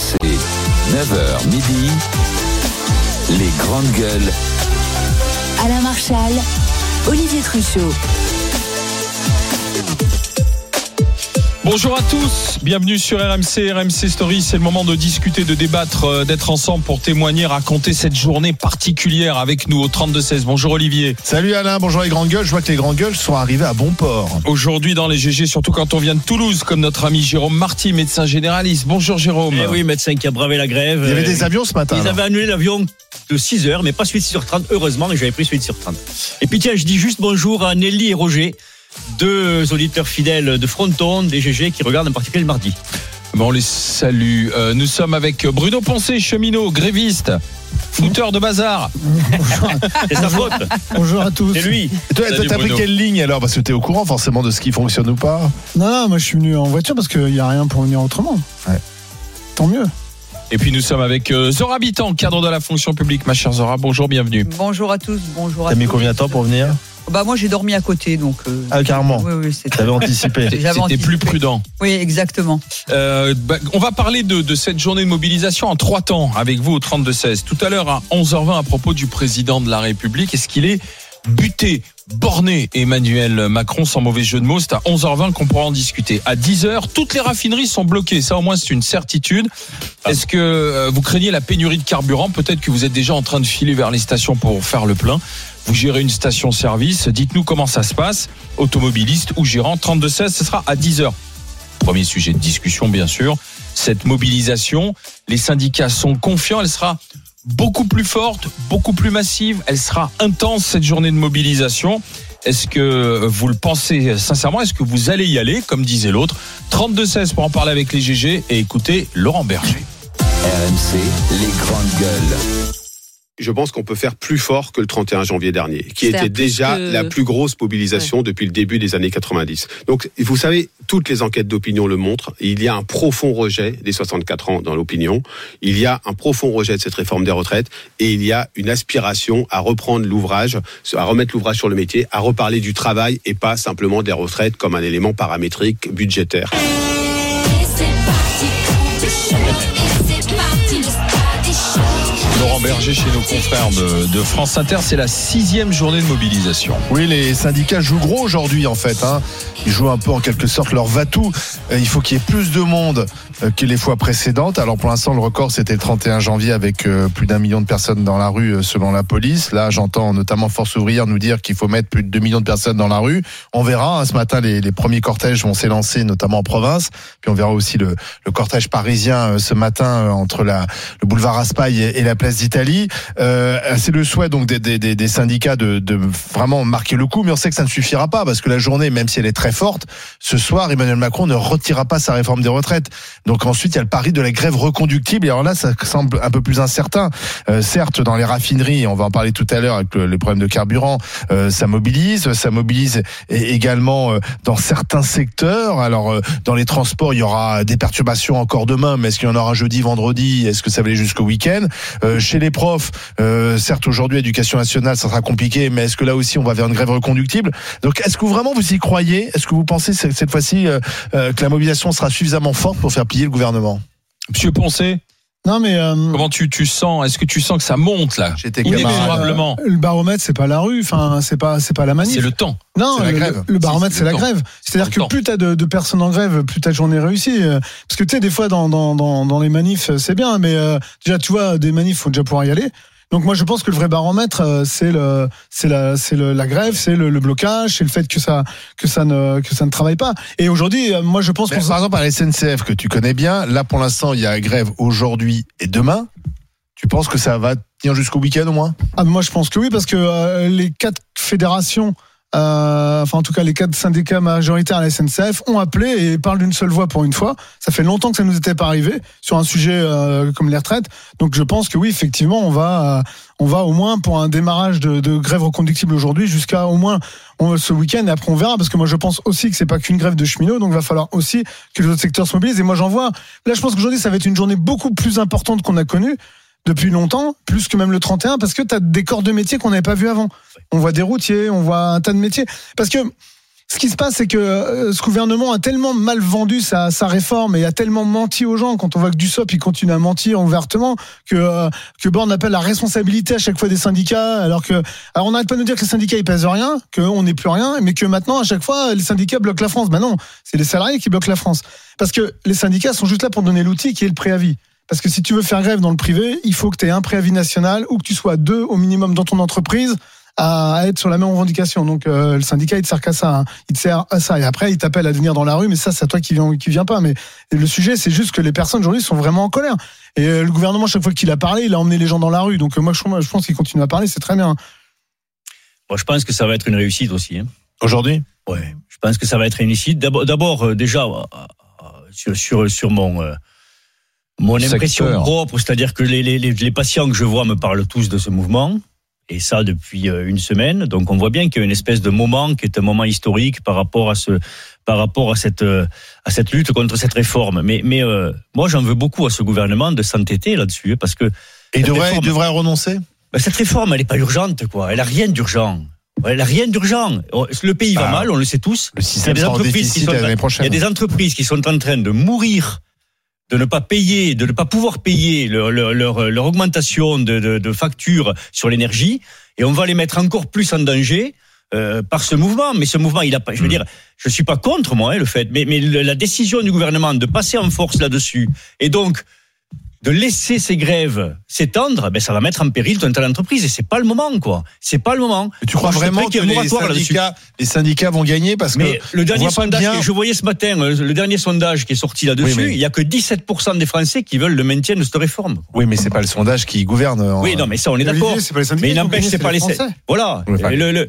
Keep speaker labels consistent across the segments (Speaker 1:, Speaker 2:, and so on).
Speaker 1: RMC, 9h midi, les grandes gueules.
Speaker 2: Alain Marchal, Olivier Truchot.
Speaker 3: Bonjour à tous, bienvenue sur RMC, RMC Story. C'est le moment de discuter, de débattre, euh, d'être ensemble pour témoigner, raconter cette journée particulière avec nous au 32-16. Bonjour Olivier.
Speaker 4: Salut Alain, bonjour les grandes gueules. Je vois que les grandes gueules sont arrivées à bon port.
Speaker 3: Aujourd'hui dans les GG, surtout quand on vient de Toulouse, comme notre ami Jérôme Marty, médecin généraliste. Bonjour Jérôme.
Speaker 5: Eh oui, médecin qui a bravé la grève.
Speaker 4: Il y avait des avions ce matin.
Speaker 5: Ils
Speaker 4: alors.
Speaker 5: avaient annulé l'avion de 6 heures, mais pas celui de 6h30, heureusement, et j'avais pris celui de 6h30. Et puis tiens, je dis juste bonjour à Nelly et Roger, deux auditeurs fidèles de Fronton, des GG, qui regardent en particulier le mardi.
Speaker 3: Bon, on les salue. Euh, nous sommes avec Bruno Poncé, cheminot, gréviste, fouteur de bazar.
Speaker 5: C'est sa faute,
Speaker 6: Bonjour à tous.
Speaker 5: c'est lui.
Speaker 4: Et toi,
Speaker 3: Salut,
Speaker 4: t'as pris
Speaker 3: Bruno.
Speaker 4: quelle ligne alors? Parce que t'es au courant forcément de ce qui fonctionne ou pas.
Speaker 6: Non, non, moi je suis venu en voiture parce qu'il n'y a rien pour venir autrement.
Speaker 4: Ouais.
Speaker 6: Tant mieux.
Speaker 3: Et puis nous sommes avec euh, Zora Habitant, cadre de la fonction publique. Ma chère Zora, bonjour, bienvenue.
Speaker 7: Bonjour à tous, bonjour à
Speaker 4: T'as mis combien de temps pour venir
Speaker 7: Bah moi j'ai dormi à côté donc. euh,
Speaker 4: Ah, carrément.
Speaker 7: Oui oui c'était.
Speaker 4: T'avais anticipé.
Speaker 7: J'avais
Speaker 3: C'était
Speaker 7: anticipé.
Speaker 3: plus prudent.
Speaker 7: Oui exactement.
Speaker 3: Euh, bah, on va parler de, de cette journée de mobilisation en trois temps avec vous au 32-16. Tout à l'heure à 11h20 à propos du président de la République. Est-ce qu'il est buté, borné Emmanuel Macron sans mauvais jeu de mots C'est à 11h20 qu'on pourra en discuter. À 10h, toutes les raffineries sont bloquées. Ça au moins c'est une certitude. Est-ce que euh, vous craignez la pénurie de carburant? Peut-être que vous êtes déjà en train de filer vers les stations pour faire le plein. Vous gérez une station-service. Dites-nous comment ça se passe. Automobiliste ou gérant 32-16, ce sera à 10h. Premier sujet de discussion, bien sûr. Cette mobilisation, les syndicats sont confiants. Elle sera beaucoup plus forte, beaucoup plus massive. Elle sera intense, cette journée de mobilisation. Est-ce que vous le pensez sincèrement? Est-ce que vous allez y aller, comme disait l'autre 32-16 pour en parler avec les GG et écouter Laurent Berger.
Speaker 1: RMC, les grandes gueules.
Speaker 8: Je pense qu'on peut faire plus fort que le 31 janvier dernier, qui était déjà
Speaker 9: que-
Speaker 8: la plus grosse mobilisation depuis le début des années 90. Donc, vous savez, toutes les enquêtes d'opinion le montrent. Il y a un profond rejet des 64 ans dans l'opinion. Il y a un profond rejet de cette réforme des retraites et il y a une aspiration à reprendre l'ouvrage, à remettre l'ouvrage sur le métier, à reparler du travail et pas simplement des retraites comme un élément paramétrique budgétaire.
Speaker 3: Berger chez nos confrères de, France Inter, c'est la sixième journée de mobilisation.
Speaker 4: Oui, les syndicats jouent gros aujourd'hui en fait. Hein. Ils jouent un peu en quelque sorte leur va-tout. Euh, Il faut qu'il y ait plus de monde euh, que les fois précédentes. Alors pour l'instant, le record c'était le 31 janvier avec euh, plus d'un million de personnes dans la rue selon la police. Là, j'entends notamment Force ouvrière nous dire qu'il faut mettre plus de 2 millions de personnes dans la rue. On verra. hein. Ce matin, les, premiers cortèges vont s'élancer, notamment en province. Puis on verra aussi le, cortège parisien ce matin entre le boulevard Raspail et, et la place d'Italie. Euh, c'est le souhait donc des, des, des- syndicats de, de vraiment marquer le coup, mais on sait que ça ne suffira pas parce que la journée, même si elle est très forte, ce soir, Emmanuel Macron ne retirera pas sa réforme des retraites. Donc ensuite, il y a le pari de la grève reconductible. Et alors là, ça semble un peu plus incertain. Euh, certes, dans les raffineries, on va en parler tout à l'heure avec le- les problèmes de carburant, euh, ça mobilise, ça mobilise également euh, dans certains secteurs. Alors euh, dans les transports, il y aura des perturbations encore demain, mais est-ce qu'il y en aura jeudi, vendredi? Est-ce que ça va aller jusqu'au week-end? Euh, les profs, euh, certes aujourd'hui, éducation nationale, ça sera compliqué, mais est-ce que là aussi on va vers une grève reconductible? Donc est-ce que vraiment vous y croyez? Est-ce que vous pensez cette fois-ci euh, euh, que la mobilisation sera suffisamment forte pour faire plier le gouvernement?
Speaker 3: Monsieur Poncé,
Speaker 6: Non, mais. euh,
Speaker 3: comment tu, tu sens Est-ce que tu sens que ça monte là?
Speaker 6: Euh, le baromètre, c'est pas la rue, enfin, c'est pas, c'est pas la manif.
Speaker 3: C'est le temps.
Speaker 6: Non,
Speaker 4: C'est la
Speaker 6: le,
Speaker 4: grève.
Speaker 6: le baromètre,
Speaker 3: C'est
Speaker 6: la
Speaker 3: temps.
Speaker 6: grève. C'est-à-dire que
Speaker 3: temps.
Speaker 6: plus t'as de, de personnes en grève, plus ta journée réussie. Euh, Parce que tu sais, des fois, dans, dans, dans, dans les manifs, c'est bien, mais euh, déjà, tu vois, des manifs, faut déjà pouvoir y aller. Donc moi, je pense que le vrai baromètre, euh, c'est le, c'est la, c'est le, la grève, c'est le, le blocage, c'est le fait que ça, que ça ne, que ça ne travaille pas. Et aujourd'hui, euh, moi, je pense qu'on
Speaker 4: par exemple, à la SNCF, que tu connais bien, là pour l'instant, il y a grève aujourd'hui et demain. Tu penses que ça va tenir jusqu'au week-end au moins?
Speaker 6: Ah, moi, je pense que oui, parce que euh, les quatre fédérations, euh, enfin en tout cas les quatre syndicats majoritaires à la SNCF, ont appelé et parlent d'une seule voix pour une fois. Ça fait longtemps que ça nous était pas arrivé sur un sujet euh, comme les retraites. Donc je pense que oui, effectivement, on va, euh, on va au moins pour un démarrage de, de grève reconductible aujourd'hui jusqu'à au moins ce week-end. Et après on verra, parce que moi je pense aussi que c'est pas qu'une grève de cheminots, donc il va falloir aussi que les autres secteurs se mobilisent. Et moi j'en vois. Là, je pense qu'aujourd'hui ça va être une journée beaucoup plus importante qu'on a connue depuis longtemps, plus que même le 31, parce que tu as des corps de métier qu'on n'avait pas vu avant. On voit des routiers, on voit un tas de métiers. Parce que ce qui se passe, c'est que euh, ce gouvernement a tellement mal vendu sa, réforme et a tellement menti aux gens. Quand on voit que Dussopt il continue à mentir ouvertement, que euh, que appelle la responsabilité à chaque fois des syndicats, alors que alors on n'arrête pas de nous dire que les syndicats ils pèsent rien, qu'on n'est plus rien, mais que maintenant à chaque fois les syndicats bloquent la France. Ben non, c'est les salariés qui bloquent la France, parce que les syndicats sont juste là pour donner l'outil qui est le préavis. Parce que si tu veux faire grève dans le privé, il faut que tu aies un préavis national ou que tu sois deux au minimum dans ton entreprise à être sur la même revendication. Donc euh, le syndicat il te sert qu'à ça, hein. il te sert à ça. Et après il t'appelle à venir dans la rue, mais ça c'est à toi qui vient qui vient pas. Mais le sujet c'est juste que les personnes aujourd'hui sont vraiment en colère. Et euh, le gouvernement chaque fois qu'il a parlé, il a emmené les gens dans la rue. Donc euh, moi je, je pense qu'il continue à parler, c'est très bien.
Speaker 5: Moi, je pense que ça va être une réussite aussi. hein.
Speaker 4: Aujourd'hui?
Speaker 5: Ouais, je pense que ça va être une réussite. D'abord, euh, déjà, sur, sur, sur mon, euh, mon impression
Speaker 3: Secteur.
Speaker 5: propre, c'est-à-dire que les, les, les patients que je vois me parlent tous de ce mouvement. Et ça depuis euh, une semaine. Donc on voit bien qu'il y a une espèce de moment qui est un moment historique par rapport à ce, par rapport à cette, euh, à cette lutte contre cette réforme. Mais, mais euh, moi j'en veux beaucoup à ce gouvernement de s'entêter là-dessus, parce que
Speaker 4: Et devrait, il devrait renoncer?
Speaker 5: Ben, cette réforme, elle n'est pas urgente, quoi. Elle a rien d'urgent. Elle a rien d'urgent. Le pays va
Speaker 4: Ah.
Speaker 5: mal, on le sait tous.
Speaker 4: Le
Speaker 5: Il y a
Speaker 4: système
Speaker 5: des
Speaker 4: sera en
Speaker 5: entreprises qui
Speaker 4: déficit
Speaker 5: sont,
Speaker 4: l'année
Speaker 5: il y
Speaker 4: prochaine.
Speaker 5: a des entreprises qui sont en train de mourir, de ne pas payer, de ne pas pouvoir payer leur, leur, leur, leur augmentation de, de, de factures sur l'énergie, et on va les mettre encore plus en danger. euh, par ce mouvement, mais ce mouvement, il a pas. Je veux
Speaker 4: Hmm.
Speaker 5: dire, je suis pas contre moi hein, le fait, mais, mais la décision du gouvernement de passer en force là-dessus, et donc de laisser ces grèves s'étendre, ben ça va mettre en péril toute une entreprise, et c'est pas le moment, quoi. C'est pas le moment.
Speaker 4: Tu crois vraiment que les syndicats, les syndicats vont gagner parce que
Speaker 5: Mais le
Speaker 4: on
Speaker 5: dernier
Speaker 4: pas
Speaker 5: sondage
Speaker 4: bien.
Speaker 5: que je voyais ce matin, euh, le dernier sondage qui est sorti là-dessus,
Speaker 4: Oui, mais-
Speaker 5: il y a que 17% des Français qui veulent le maintien de cette réforme.
Speaker 4: Oui, mais c'est pas le sondage qui gouverne. en-
Speaker 5: Oui, non, mais ça, on est d'accord.
Speaker 6: pas
Speaker 5: Mais il n'empêche, c'est pas les
Speaker 6: Français.
Speaker 5: Voilà. Et le- le-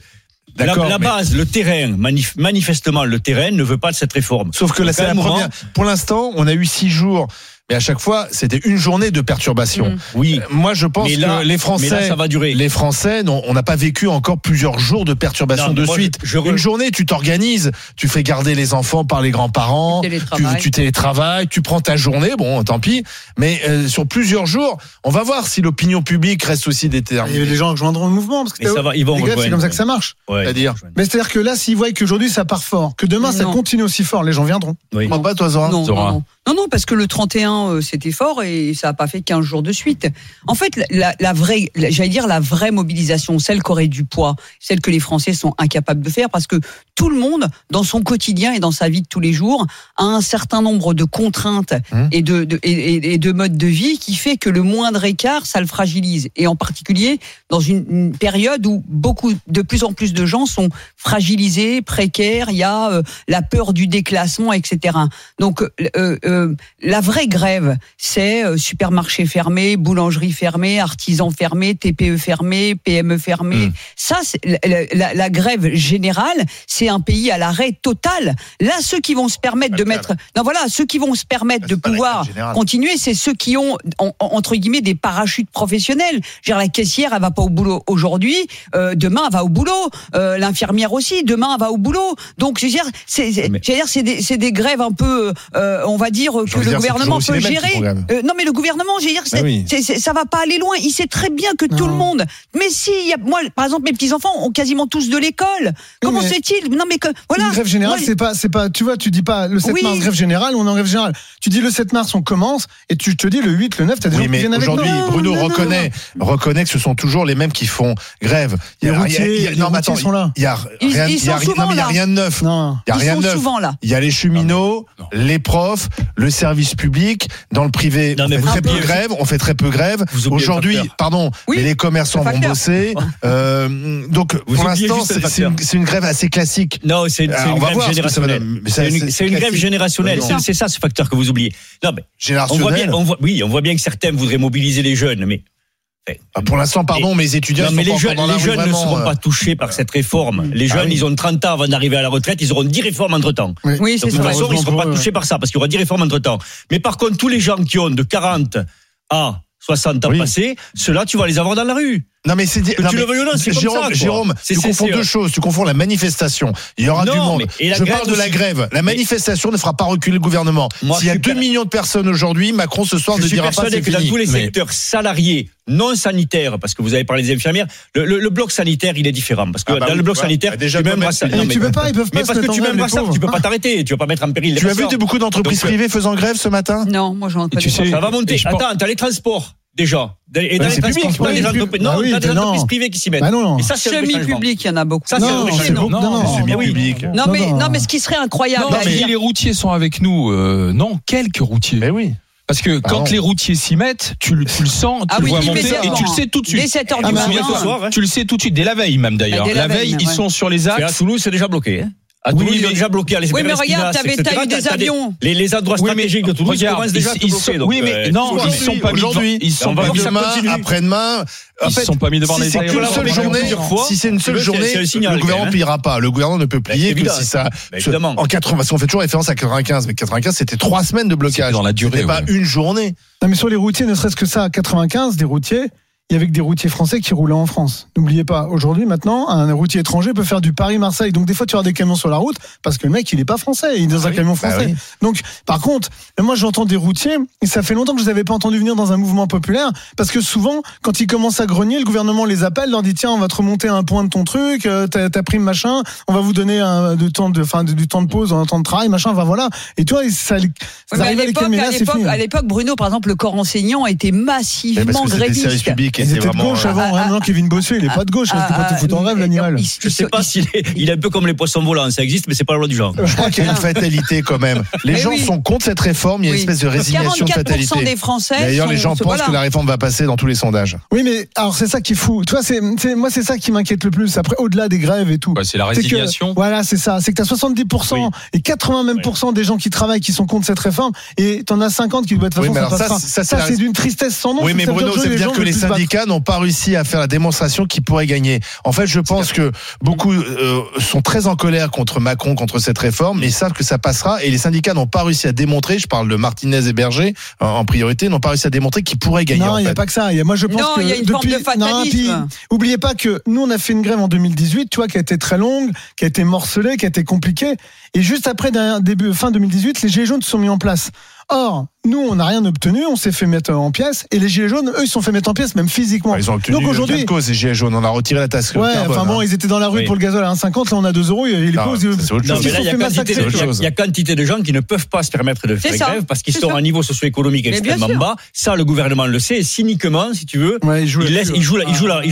Speaker 5: la, la
Speaker 4: mais-
Speaker 5: base, le terrain, manif- manifestement, le terrain ne veut pas de cette réforme.
Speaker 4: Sauf que là, c'est la
Speaker 5: moment-
Speaker 4: première. Pour l'instant, on a eu six jours. Mais à chaque fois, c'était une journée de perturbation.
Speaker 7: Mm.
Speaker 5: Oui.
Speaker 4: Euh, Moi, je pense
Speaker 5: Mais là-
Speaker 4: que les
Speaker 5: Mais
Speaker 4: Français,
Speaker 5: là, ça va durer.
Speaker 4: les Français, non, on n'a pas vécu encore plusieurs jours de perturbation
Speaker 5: Non,
Speaker 4: de
Speaker 5: moi,
Speaker 4: suite.
Speaker 5: je- je re-
Speaker 4: Une journée, tu t'organises, tu fais garder les enfants par les grands-parents, tu,
Speaker 7: télétravail.
Speaker 4: tu télétravailles, tu prends ta journée, bon, tant pis. Mais euh, sur plusieurs jours, on va voir si l'opinion publique reste aussi
Speaker 6: Et
Speaker 4: déterminée.
Speaker 6: les gens rejoindront le mouvement parce que
Speaker 5: Mais ça va, ils vont
Speaker 6: c'est comme ça que ça marche.
Speaker 5: Ouais.
Speaker 4: C'est-à-dire
Speaker 6: Mais c'est-à-dire que là, s'ils voient qu'aujourd'hui ça part fort, que demain ça continue aussi fort, les gens viendront.
Speaker 5: Oui.
Speaker 4: Pas, toi, Zora
Speaker 7: Non,
Speaker 3: Zora.
Speaker 7: non, non. Non, non, parce que le 31, euh, c'était fort et ça n'a pas fait 15 jours de suite. En fait, la, la vraie, la- j'allais dire la vraie mobilisation, celle qui aurait du poids, celle que les Français sont incapables de faire, parce que tout le monde, dans son quotidien et dans sa vie de tous les jours, a un certain nombre de contraintes
Speaker 4: Hum.
Speaker 7: et, de, de- et, et- et de modes de vie qui fait que le moindre écart, ça le fragilise. Et en particulier dans une, une période où beaucoup, de plus en plus de gens sont fragilisés, précaires, il y a euh, la peur du déclassement, etc. Donc euh, euh, la vraie grève, c'est supermarché fermé, boulangerie fermée, artisans fermés, TPE fermés, PME fermés.
Speaker 4: Mm.
Speaker 7: Ça, c'est la, la- la grève générale, c'est un pays à l'arrêt total. Là, ceux qui vont se permettre de mettre, non voilà, ceux qui vont se permettre de pouvoir continuer, c'est ceux qui ont en- en- entre guillemets des parachutes professionnels. Je veux dire, la caissière, elle va pas au boulot aujourd'hui, euh, demain elle va au boulot. Euh, L'infirmière aussi, demain elle va au boulot. Donc je veux dire, c'est, des, grèves un peu, euh, on va dire que le
Speaker 4: dire,
Speaker 7: gouvernement peut gérer. Euh, non, mais le gouvernement, je veux dire, c'est,
Speaker 4: Ah oui.
Speaker 7: ça va pas aller loin. Il sait très bien que tout le monde. Mais si, il y a, moi, par exemple, mes petits enfants ont quasiment tous de l'école. Comment
Speaker 6: mais-
Speaker 7: se fait-il? Non, mais que voilà.
Speaker 6: Une grève générale, c'est pas, c'est pas, tu vois, tu dis pas le 7
Speaker 7: Oui.
Speaker 6: mars grève générale, on est en grève générale. Tu dis le 7 mars on commence et tu te dis le 8, le 9, t'as des gens
Speaker 4: Oui,
Speaker 6: qui
Speaker 4: mais
Speaker 6: viennent
Speaker 4: aujourd'hui,
Speaker 7: Non,
Speaker 4: Bruno
Speaker 7: non, non,
Speaker 4: reconnaît, reconnaît que ce sont toujours les mêmes qui font grève. Il y
Speaker 6: Les
Speaker 4: a- il y a- il y a-
Speaker 6: routiers, les
Speaker 4: non, mais
Speaker 6: routiers
Speaker 4: attends,
Speaker 6: sont là.
Speaker 4: Il y a
Speaker 7: Ils-
Speaker 4: rien,
Speaker 7: ils
Speaker 4: il y a
Speaker 7: sont
Speaker 4: rien- non,
Speaker 7: souvent
Speaker 4: mais il y a
Speaker 7: là.
Speaker 4: rien de neuf.
Speaker 6: Non.
Speaker 4: Il y a
Speaker 7: Ils
Speaker 4: rien
Speaker 7: sont
Speaker 4: de neuf.
Speaker 7: souvent là.
Speaker 4: Il y a les cheminots, les profs, le service public. Dans le privé,
Speaker 5: Non,
Speaker 4: on fait très peu grève. On fait très peu grève. Aujourd'hui, pardon, mais les commerçants vont bosser. Euh, donc, pour l'instant, c'est une grève assez classique.
Speaker 5: Non, c'est
Speaker 4: Alors,
Speaker 5: une
Speaker 4: va
Speaker 5: grève générationnelle. C'est une, grève générationnelle. C'est ça ce facteur que vous oubliez. Non, mais on voit bien, on voit, oui, on voit bien que certains voudraient mobiliser les jeunes, mais
Speaker 4: Ah, Pour l'instant, pardon, mes étudiants
Speaker 5: Non, mais les jeunes, les ne seront
Speaker 4: euh.
Speaker 5: pas touchés par cette réforme. Les
Speaker 4: Ah
Speaker 5: jeunes,
Speaker 4: oui.
Speaker 5: ils ont 30 ans avant d'arriver à la retraite, ils auront 10 réformes entre temps.
Speaker 6: Oui.
Speaker 7: Oui, c'est
Speaker 5: de toute façon, ils ne seront pas touchés par ça, parce qu'il y aura 10 réformes entre temps. Mais par contre, tous les gens qui ont de 40 à 60 ans
Speaker 4: Oui.
Speaker 5: passés, ceux-là, tu vas les avoir dans la rue.
Speaker 4: Non mais c'est
Speaker 5: tu le c'est
Speaker 4: Jérôme, tu confonds deux choses. Tu confonds la manifestation. Il y aura
Speaker 5: non,
Speaker 4: du monde.
Speaker 5: Mais,
Speaker 4: je parle de la grève. La manifestation ne fera pas reculer le gouvernement. S'il y a 2 millions de personnes aujourd'hui, Macron ce soir
Speaker 5: je
Speaker 4: ne
Speaker 5: suis
Speaker 4: dira pas c'est
Speaker 5: que dans tous les secteurs salariés, non sanitaires, parce que vous avez parlé des infirmières, le, le, bloc sanitaire il est différent parce que
Speaker 4: ah bah
Speaker 5: dans le bloc sanitaire
Speaker 4: bah déjà
Speaker 5: tu
Speaker 4: peux
Speaker 5: même
Speaker 6: ça. Tu peux pas, ils peuvent pas.
Speaker 5: Mais parce que tu même tu peux pas t'arrêter, tu vas pas mettre en péril.
Speaker 4: Tu as vu beaucoup d'entreprises
Speaker 5: euh,
Speaker 4: privées faisant grève ce matin
Speaker 7: Non, moi
Speaker 3: je
Speaker 7: pas.
Speaker 5: Ça va monter. Attends, t'as les transports déjà. Et dans les
Speaker 6: publics,
Speaker 5: des entreprises, non, ah privées qui s'y mettent.
Speaker 6: Bah
Speaker 5: et ça, c'est
Speaker 7: Semi-public, il y en a beaucoup.
Speaker 5: Ça, c'est
Speaker 6: non, non,
Speaker 4: semi-public.
Speaker 7: Non, mais, non, mais ce qui serait incroyable.
Speaker 3: Non, si les routiers sont avec nous, euh, non, quelques routiers.
Speaker 4: Oui.
Speaker 3: Parce que quand les routiers s'y mettent, tu, le sens, tu
Speaker 7: ah
Speaker 3: le vois monter et tu le sais tout de suite.
Speaker 7: Dès 7h du
Speaker 6: ah, bah,
Speaker 7: matin.
Speaker 3: Tu le sais tout de suite, dès la veille même d'ailleurs.
Speaker 7: Bah, la
Speaker 3: veille, ils sont sur les
Speaker 5: axes. À Toulouse, c'est déjà bloqué. Hein.
Speaker 3: Oui, mais
Speaker 7: regarde, t'avais eu des avions.
Speaker 5: Les, les endroits stratégiques oui, de Toulouse
Speaker 3: regarde,
Speaker 5: commencent déjà à bloquer.
Speaker 3: oui, mais
Speaker 5: euh,
Speaker 3: non, ils sont pas mis
Speaker 4: aujourd'hui.
Speaker 3: Ils sont pas mis
Speaker 4: demain, après-demain.
Speaker 3: Ils sont pas mis devant les
Speaker 4: avions.
Speaker 3: Si
Speaker 4: c'est
Speaker 5: une seule
Speaker 4: journée, si c'est une seule journée,
Speaker 5: le
Speaker 4: gouvernement ne
Speaker 5: hein.
Speaker 4: pliera pas. Le gouvernement ne peut
Speaker 5: bah,
Speaker 4: plier que si ça.
Speaker 5: Bah, évidemment.
Speaker 4: En 80, parce qu'on fait toujours référence à 95, mais 95, c'était trois semaines de blocage.
Speaker 3: Dans la durée.
Speaker 4: Pas une journée.
Speaker 6: Non, mais sur les routiers, ne serait-ce que ça, 95, des routiers et avec des routiers français qui roulaient en France. N'oubliez pas, aujourd'hui, maintenant, un routier étranger peut faire du Paris-Marseille. Donc, des fois, tu as des camions sur la route parce que le mec, il n'est pas français, il est dans un camion français. Donc, par contre, moi, j'entends des routiers, et ça fait longtemps que je les avais pas entendus venir dans un mouvement populaire parce que souvent, quand ils commencent à grogner, le gouvernement les appelle, leur dit tiens, on va te remonter un point de ton truc, euh, ta, prime, machin, on va vous donner du, temps de, fin, du temps de pause, un temps de travail, machin, voilà. Et toi, ça, ça
Speaker 7: à l'époque, À l'époque, Bruno, par exemple, le corps enseignant
Speaker 4: a été
Speaker 7: massivement gréviste
Speaker 4: qui
Speaker 6: était, de gauche avant,
Speaker 7: ah,
Speaker 6: Kevin Bossuet, il est pas de gauche,
Speaker 7: ah,
Speaker 6: pas tout en euh, rêve, euh,
Speaker 7: l'animal.
Speaker 5: Je sais pas s'il est, est un peu comme les poissons volants, ça existe, mais c'est pas la loi du genre.
Speaker 4: Je crois qu'il y a une fatalité quand même. Les
Speaker 7: eh
Speaker 4: gens sont contre cette réforme, il y a une espèce de résignation de fatalité.
Speaker 7: des Français.
Speaker 4: D'ailleurs, les gens pensent que la réforme va passer dans tous les sondages.
Speaker 6: Oui, mais alors c'est ça qui est fou. Tu moi, c'est ça qui m'inquiète le plus. Après, au-delà des grèves et tout.
Speaker 3: Bah, c'est la résignation.
Speaker 6: Voilà, c'est ça. C'est que tu as 70% et 80 même des gens qui travaillent qui sont contre cette réforme et tu en as 50 qui doivent être ça,
Speaker 4: c'est
Speaker 6: d'une tristesse sans nom.
Speaker 4: Oui, mais Bruno, ça que les
Speaker 6: syndicats
Speaker 4: syndicats n'ont pas réussi à faire la démonstration qu'ils pourraient gagner. En fait, je pense que beaucoup euh, sont très en colère contre Macron, contre cette réforme, mais ils savent que ça passera. Et les syndicats n'ont pas réussi à démontrer, je parle de Martinez et Berger euh, en, priorité, n'ont pas réussi à démontrer qu'ils pourraient gagner.
Speaker 6: Non, il n'y a pas que ça. Moi, je pense
Speaker 7: non,
Speaker 6: que
Speaker 7: y a une
Speaker 6: depuis,
Speaker 7: de
Speaker 6: non, puis, oubliez pas que nous, on a fait une grève en 2018, tu vois, qui a été très longue, qui a été morcelée, qui a été compliquée. Et juste après, début, fin 2018, les Gilets jaunes se sont mis en place. Or, nous, on n'a rien obtenu, on s'est fait mettre en pièces, et les Gilets jaunes, eux, ils se sont fait mettre en pièces, même physiquement.
Speaker 4: Ils ont obtenu
Speaker 6: Donc aujourd'hui,
Speaker 4: cause, les Gilets jaunes, on a retiré la tasse.
Speaker 6: Ouais,
Speaker 4: carbone, hein.
Speaker 6: ils étaient dans la rue pour le gazole à 1,50, là on a 2 euros, ils
Speaker 4: non,
Speaker 6: posent.
Speaker 4: C'est autre chose.
Speaker 5: Il y, a quantité de gens qui ne peuvent pas se permettre de faire grève parce qu'ils sont à un niveau socio-économique extrêmement bas. Ça, le gouvernement le sait, et cyniquement, si tu veux,
Speaker 6: ouais,
Speaker 5: il, joue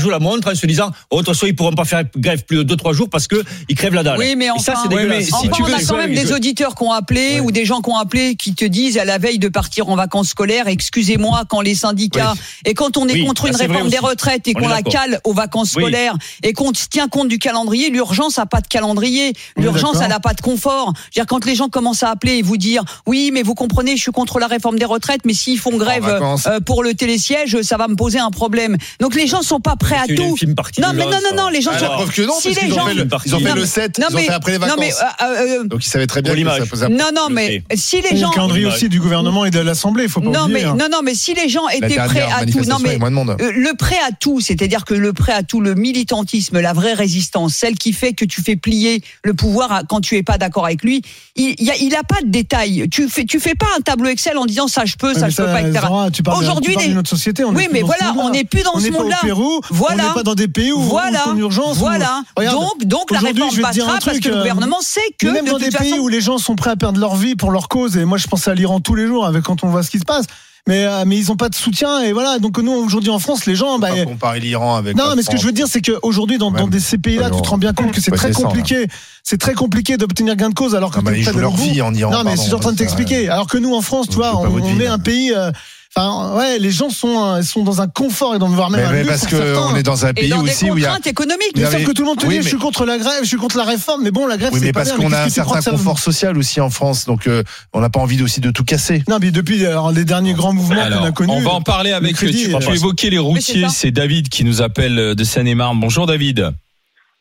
Speaker 5: la, montre en se disant, oh, de toute façon, ils pourront pas faire grève plus de 2-3 jours parce qu'ils crèvent la dalle.
Speaker 7: Oui, mais enfin, on a quand même des auditeurs qui ont appelé ou des gens qui ont appelé qui te disent, la veille de partir en vacances scolaires. Excusez-moi, quand les syndicats et quand on est contre
Speaker 5: ah,
Speaker 7: une réforme des retraites et qu'on la cale aux vacances scolaires et qu'on tient compte du calendrier, l'urgence n'a pas de calendrier. L'urgence, elle n'a pas de confort. Je veux dire, quand les gens commencent à appeler et vous dire, oui, mais vous comprenez, je suis contre la réforme des retraites, mais s'ils font grève euh, pour le télésiège, ça va me poser un problème. Donc les gens sont pas prêts à tout. Non, mais non, non, non, les gens
Speaker 4: ah,
Speaker 7: sont...
Speaker 4: que non,
Speaker 7: si les gens...
Speaker 4: Ils ont fait le 7, ils ont fait après les vacances.
Speaker 7: Euh, euh,
Speaker 4: Donc ils savaient très bien que ça posait un
Speaker 7: Non, non, mais si les gens
Speaker 6: gouvernement et de l'Assemblée, faut pas
Speaker 7: non, Mais.
Speaker 6: Hein.
Speaker 7: Non, non, mais si les gens étaient prêts à tout, non, mais, euh, le prêt à tout, c'est-à-dire que le prêt à tout, le militantisme, la vraie résistance, celle qui fait que tu fais plier le pouvoir quand tu es pas d'accord avec lui, il n'a a pas de détails. Tu fais, tu fais pas un tableau Excel en disant ça je peux, ça je peux pas, etc. Aujourd'hui,
Speaker 6: des... notre société, on
Speaker 7: oui, mais voilà, on n'est plus dans
Speaker 6: on
Speaker 7: ce monde-là. Voilà.
Speaker 6: On n'est pas dans des pays où
Speaker 7: voilà.
Speaker 6: on est en urgence.
Speaker 7: Voilà. Donc, donc la réforme passera parce que le
Speaker 6: euh,
Speaker 7: gouvernement sait que
Speaker 6: même dans des pays où les gens sont prêts à perdre leur vie pour leur cause, et moi je pensais à l'Iran tous les jours avec quand on voit ce qui se passe. Mais, euh, mais ils n'ont pas de soutien et voilà. Donc nous aujourd'hui en France les gens bah,
Speaker 4: comparer l'Iran avec
Speaker 6: non mais ce que je veux dire c'est qu'aujourd'hui dans, dans ces pays-là tu te rends bien compte que c'est très compliqué. C'est très compliqué d'obtenir gain de cause alors que
Speaker 4: non, bah, ils jouent leur vie en Iran
Speaker 6: non mais je suis en train de t'expliquer. alors que nous en France tu vois on, on est un pays euh, Enfin, ouais, les gens sont euh, sont dans un confort et dans voire même
Speaker 4: mais
Speaker 6: un
Speaker 4: mais parce qu'on est dans un pays aussi où il y a
Speaker 7: économique.
Speaker 6: Mais sauf que tout le monde te
Speaker 4: oui,
Speaker 6: dit,
Speaker 4: mais...
Speaker 6: je suis contre la grève, je suis contre la réforme, mais bon, la grève.
Speaker 4: Oui, mais parce qu'on a un certain confort social aussi en France, donc euh, on n'a pas envie aussi de tout casser.
Speaker 6: Non, mais depuis alors, les derniers grands mouvements qu'on a connus.
Speaker 3: On va en parler avec. Tu, tu évoquais les routiers, c'est David qui nous appelle de Seine-et-Marne. Bonjour David.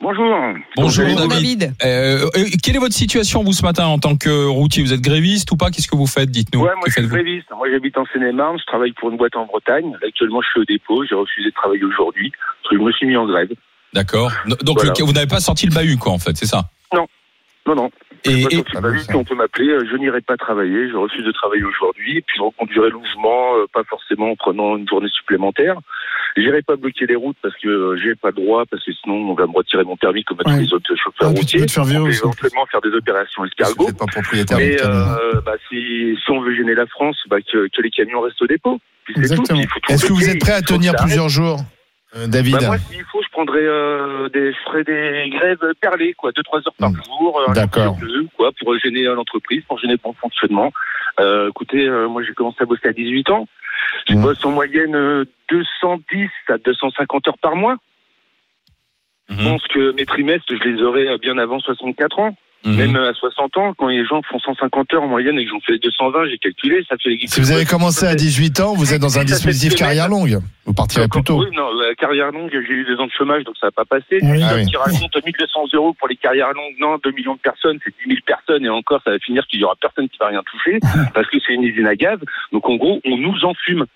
Speaker 9: Bonjour.
Speaker 3: Bonjour
Speaker 9: Bonjour,
Speaker 3: David. Euh, euh, quelle est votre situation vous ce matin en tant que routier? Vous êtes gréviste ou pas? Qu'est-ce que vous faites? Dites-nous.
Speaker 9: Ouais, moi je suis gréviste. Moi j'habite en Seine-et-Marne, je travaille pour une boîte en Bretagne. Actuellement je suis au dépôt, j'ai refusé de travailler aujourd'hui parce que je me suis mis en grève.
Speaker 3: D'accord. Donc
Speaker 9: Voilà.
Speaker 3: vous n'avez pas sorti le bahut quoi en fait, c'est ça?
Speaker 9: Non, non.
Speaker 3: Et,
Speaker 9: Moi,
Speaker 3: et-
Speaker 9: vu qu'on peut m'appeler, euh, je n'irai pas travailler, je refuse de travailler aujourd'hui, et puis je reconduirai le mouvement, pas forcément en prenant une journée supplémentaire. J'irai pas bloquer les routes parce que euh, j'ai pas le droit, parce que sinon on va me retirer mon permis comme à
Speaker 6: Ouais.
Speaker 9: tous les autres chauffeurs
Speaker 6: Ah,
Speaker 9: routiers.
Speaker 6: faire
Speaker 9: éventuellement faire des opérations escargots.
Speaker 4: Vous n'êtes pas propriétaire
Speaker 9: Mais euh, bah, si, si on veut gêner la France, bah, que, que les camions restent au dépôt. Puis c'est
Speaker 6: Exactement.
Speaker 9: tout. Puis il faut tout
Speaker 4: Est-ce que vous êtes prêt à tenir plusieurs jours, euh, David
Speaker 9: Bah, moi, s'il faut, je prendrais euh, des, je ferais des grèves perlées, quoi, deux trois heures par
Speaker 4: Hmm.
Speaker 9: jour, euh,
Speaker 4: D'accord.
Speaker 9: quoi, pour gêner euh, l'entreprise, pour gêner le bon fonctionnement. Euh, écoutez, euh, moi, j'ai commencé à bosser à 18 ans. Je
Speaker 4: Hmm.
Speaker 9: bosse en moyenne euh, 210 à 250 heures par mois. Je
Speaker 3: Mhm.
Speaker 9: pense que mes trimestres, je les aurai euh, bien avant 64 ans.
Speaker 3: Mhm.
Speaker 9: Même à 60 ans, quand les gens font 150 heures en moyenne et que j'en fais 220, j'ai calculé, ça fait...
Speaker 4: Si vous avez commencé à 18 ans, vous êtes dans un dispositif carrière longue. Vous partirez plus tôt.
Speaker 9: Oui, non, la carrière longue, j'ai eu des ans de chômage, donc ça n'a pas passé.
Speaker 6: Oui.
Speaker 4: Ah oui.
Speaker 9: Qui raconte 1200 euros pour les carrières longues, non, 2 millions de personnes, c'est 10 000 personnes, et encore, ça va finir qu'il y aura personne qui va rien toucher, parce que c'est une usine à gaz. Donc en gros, on nous enfume.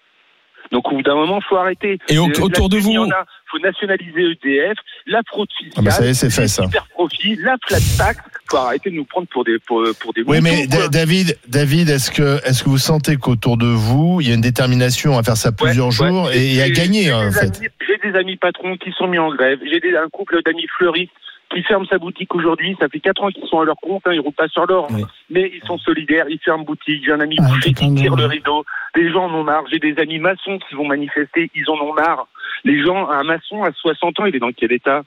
Speaker 9: Donc au bout d'un moment, faut arrêter.
Speaker 3: Et au-
Speaker 9: Euh,
Speaker 3: autour de
Speaker 9: il
Speaker 3: vous-
Speaker 9: a. faut nationaliser EDF, la fraude fiscale,
Speaker 4: Ah bah ça y est, c'est fait, ça.
Speaker 9: profits, la flat tax. Faut arrêter de nous prendre pour des pour, pour des
Speaker 4: Oui, mais
Speaker 9: quoi.
Speaker 4: David, David, est-ce que, est-ce que vous sentez qu'autour de vous, il y a une détermination à faire ça plusieurs
Speaker 9: Ouais,
Speaker 4: jours
Speaker 9: ouais.
Speaker 4: et, et à gagner,
Speaker 9: j'ai
Speaker 4: en
Speaker 9: des
Speaker 4: fait
Speaker 9: amis- J'ai des amis patrons qui sont mis en grève. J'ai un couple d'amis fleuristes qui ferment sa boutique aujourd'hui. Ça fait quatre ans qu'ils sont à leur compte. Hein, ils roulent pas sur l'or.
Speaker 5: Oui.
Speaker 9: Mais ils sont solidaires. Ils ferment boutique. J'ai un ami
Speaker 6: Ah,
Speaker 9: boucher qui tire le rideau. Les gens en ont marre. J'ai des amis maçons qui vont manifester. Ils en ont marre. Les gens, un maçon à 60 ans, il est dans quel état?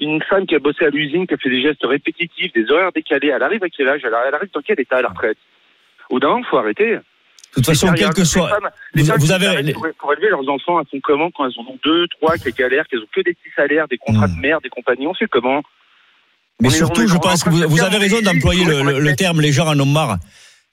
Speaker 9: Une femme qui a bossé à l'usine, qui a fait des gestes répétitifs, des horaires décalés, elle arrive à quel âge? Elle arrive dans quel état à la retraite? Au d'un, il faut arrêter.
Speaker 5: De toute façon, quel que soit.
Speaker 9: Les
Speaker 5: vous-
Speaker 9: femmes
Speaker 5: vous
Speaker 9: qui
Speaker 5: avez-
Speaker 9: pour, pour élever leurs enfants, elles font comment quand elles en ont deux, trois, qu'elles galèrent, qu'elles ont que des petits salaires, des contrats
Speaker 4: Mm.
Speaker 9: de mère, des compagnies, on fait comment
Speaker 5: Mais
Speaker 9: On est-
Speaker 5: surtout,
Speaker 9: on
Speaker 5: je
Speaker 9: en
Speaker 5: pense que vous, avez raison d'employer le, le- terme les gens en ont marre.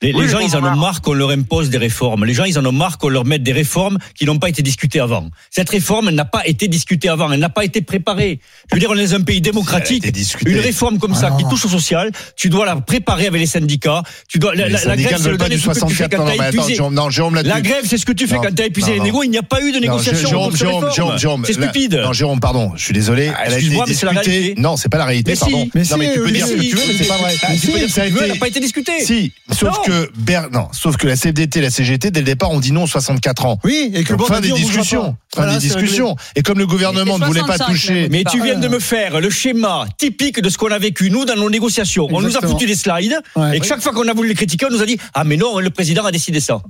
Speaker 5: Les,
Speaker 9: Oui,
Speaker 5: les gens,
Speaker 9: ils en ont marre.
Speaker 5: qu'on leur impose des réformes. Les gens, ils en ont marre qu'on leur mette des réformes qui n'ont pas été discutées avant. Cette réforme, elle n'a pas été discutée avant. Elle n'a pas été préparée. Je veux dire, on est dans un pays démocratique.
Speaker 4: Discuté.
Speaker 5: Une réforme comme
Speaker 6: Ah
Speaker 5: ça,
Speaker 6: non.
Speaker 5: qui touche au social, tu dois la préparer avec les syndicats. Tu dois, la,
Speaker 4: Les
Speaker 5: la- la
Speaker 4: syndicats
Speaker 5: grève, c'est le dernier truc que tu fais
Speaker 4: 64
Speaker 5: quand
Speaker 4: ans. Non,
Speaker 5: t'as
Speaker 4: mais attends,
Speaker 5: épuisé.
Speaker 4: Jérôme, non, Jérôme, là-dessus.
Speaker 5: La grève, c'est ce que tu fais
Speaker 4: Non.
Speaker 5: quand t'as épuisé
Speaker 4: Non,
Speaker 5: les négos. Il n'y a pas eu de négociation.
Speaker 4: Jérôme, Jérôme,
Speaker 5: réformes.
Speaker 4: Jérôme, Jérôme,
Speaker 5: C'est stupide.
Speaker 4: Non, Jérôme, pardon, je suis désolé.
Speaker 5: Ah,
Speaker 4: Elle a été
Speaker 5: excuse-moi, mais c'est la
Speaker 4: discutée.
Speaker 5: réalité.
Speaker 4: Non, c'est pas la réalité,
Speaker 5: Mais si.
Speaker 4: pardon.
Speaker 5: Mais
Speaker 4: non, mais tu peux dire ce que
Speaker 6: si.
Speaker 4: tu veux, mais c'est pas vrai.
Speaker 5: Tu peux dire
Speaker 4: Ça
Speaker 5: que tu veux,
Speaker 4: été-
Speaker 5: elle n'a pas été discutée.
Speaker 4: Si, sauf. Que Ber- non, sauf que la CFDT, la CGT, dès le départ, ont dit non aux 64 ans.
Speaker 6: Oui, et que
Speaker 4: Donc,
Speaker 6: bon,
Speaker 4: fin des discussions. Fin
Speaker 6: Voilà,
Speaker 4: des discussions. Et comme le gouvernement ne voulait pas
Speaker 7: 65,
Speaker 4: toucher.
Speaker 5: Mais tu viens de me faire le schéma typique de ce qu'on a vécu, nous, dans nos négociations. On nous a foutu des slides,
Speaker 6: Ouais.
Speaker 5: et que chaque fois qu'on a voulu les critiquer, on nous a dit Ah, mais non, le président a décidé ça.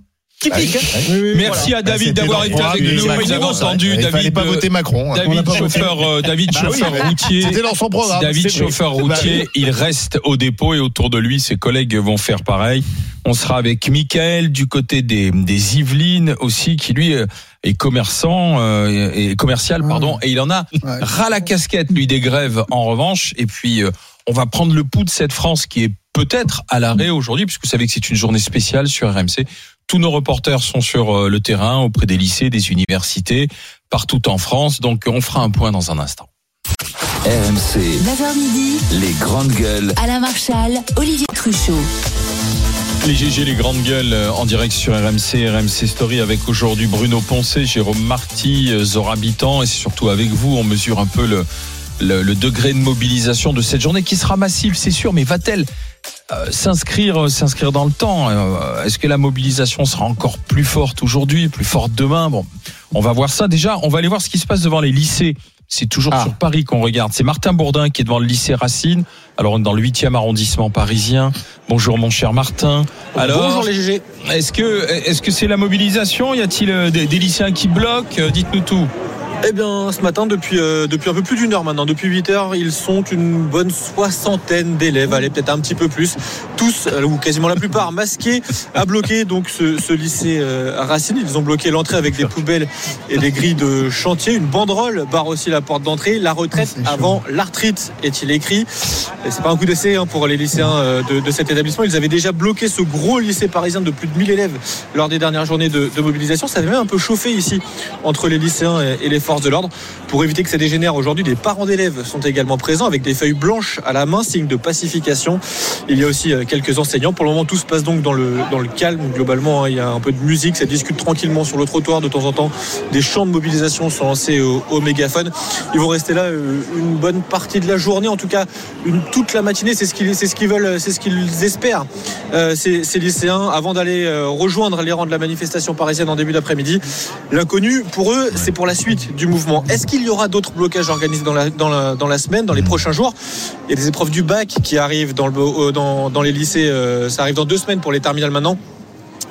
Speaker 5: Typique, hein
Speaker 6: Oui, oui,
Speaker 3: Merci à David
Speaker 4: C'était
Speaker 3: d'avoir été avec nous.
Speaker 4: il
Speaker 3: Vous avez
Speaker 4: Macron, ça.
Speaker 3: entendu
Speaker 4: fallait
Speaker 3: David.
Speaker 4: pas voter Macron. hein.
Speaker 3: David
Speaker 6: pas voté.
Speaker 3: chauffeur, euh, David
Speaker 4: Bah
Speaker 3: chauffeur routier.
Speaker 4: C'était dans son programme.
Speaker 3: David chauffeur
Speaker 4: Bah
Speaker 3: routier, il reste au dépôt et autour de lui, ses collègues vont faire pareil. On sera avec Michael du côté des, des Yvelines aussi, qui lui euh, est commerçant euh, et commercial,
Speaker 6: Ouais.
Speaker 3: pardon, et il en a
Speaker 6: Ouais.
Speaker 3: ras la casquette lui des grèves en revanche. Et puis euh, on va prendre le pouls de cette France qui est peut-être à l'arrêt aujourd'hui, puisque vous savez que c'est une journée spéciale sur RMC. Tous nos reporters sont sur euh, le terrain, auprès des lycées, des universités, partout en France. Donc on fera un point dans un instant.
Speaker 1: RMC,
Speaker 2: 9h midi,
Speaker 1: les grandes gueules.
Speaker 2: Alain Marchal, Olivier Truchot.
Speaker 3: Les GG, les grandes gueules euh, en direct sur RMC, RMC Story avec aujourd'hui Bruno Poncé, Jérôme Marty, euh, Zora Bitan et c'est surtout avec vous, on mesure un peu le, le, le degré de mobilisation de cette journée qui sera massive, c'est sûr, mais va-t-elle euh, s'inscrire s'inscrire dans le temps Euh, Est-ce que la mobilisation sera encore plus forte aujourd'hui, plus forte demain? Bon, on va voir ça. Déjà, on va aller voir ce qui se passe devant les lycées. C'est toujours
Speaker 4: Ah.
Speaker 3: sur Paris qu'on regarde. C'est Martin Bourdin qui est devant le lycée Racine. Alors, on est dans le 8e arrondissement parisien. Bonjour, mon cher Martin. Alors,
Speaker 10: Bonjour les GG.
Speaker 3: est-ce que est-ce que c'est la mobilisation? Y a-t-il euh, des, des lycéens qui bloquent? Euh, Dites-nous tout.
Speaker 10: Eh bien, ce matin, depuis, euh, depuis un peu plus d'une heure maintenant, depuis 8 heures, ils sont une bonne soixantaine d'élèves, allez, peut-être un petit peu plus, tous, euh, ou quasiment la plupart, masqués, à bloquer donc ce, ce lycée euh, Racine. Ils ont bloqué l'entrée avec des poubelles et des grilles de chantier. Une banderole barre aussi la porte d'entrée. La retraite
Speaker 6: chaud.
Speaker 10: avant l'arthrite, est-il écrit. C'est pas un coup d'essai hein, pour les lycéens de, de cet établissement. Ils avaient déjà bloqué ce gros lycée parisien de plus de 1000 élèves lors des dernières journées de, de mobilisation. Ça avait même un peu chauffé ici entre les lycéens et et les forces de l'ordre. Pour éviter que ça dégénère aujourd'hui, des parents d'élèves sont également présents avec des feuilles blanches à la main, signe de pacification. Il y a aussi euh, quelques enseignants. Pour le moment, tout se passe donc dans le, dans le calme. Globalement, hein, il y a un peu de musique, ça discute tranquillement sur le trottoir. De temps en temps, des chants de mobilisation sont lancés au, au mégaphone. Ils vont rester là euh, une bonne partie de la journée, en tout cas une, toute la matinée. C'est ce qu'ils ce qu'ils veulent, c'est ce qu'ils espèrent, euh, ces, ces lycéens, avant d'aller rejoindre les rangs de la manifestation parisienne en début d'après-midi. L'inconnu, pour eux, c'est pour la suite du mouvement. Est-ce qu'il y aura d'autres blocages organisés dans la, dans, la, dans la semaine, dans les prochains jours? Il y a des épreuves du bac qui arrivent dans, le, euh, dans, dans les lycées. euh, ça arrive dans deux semaines pour les terminales maintenant.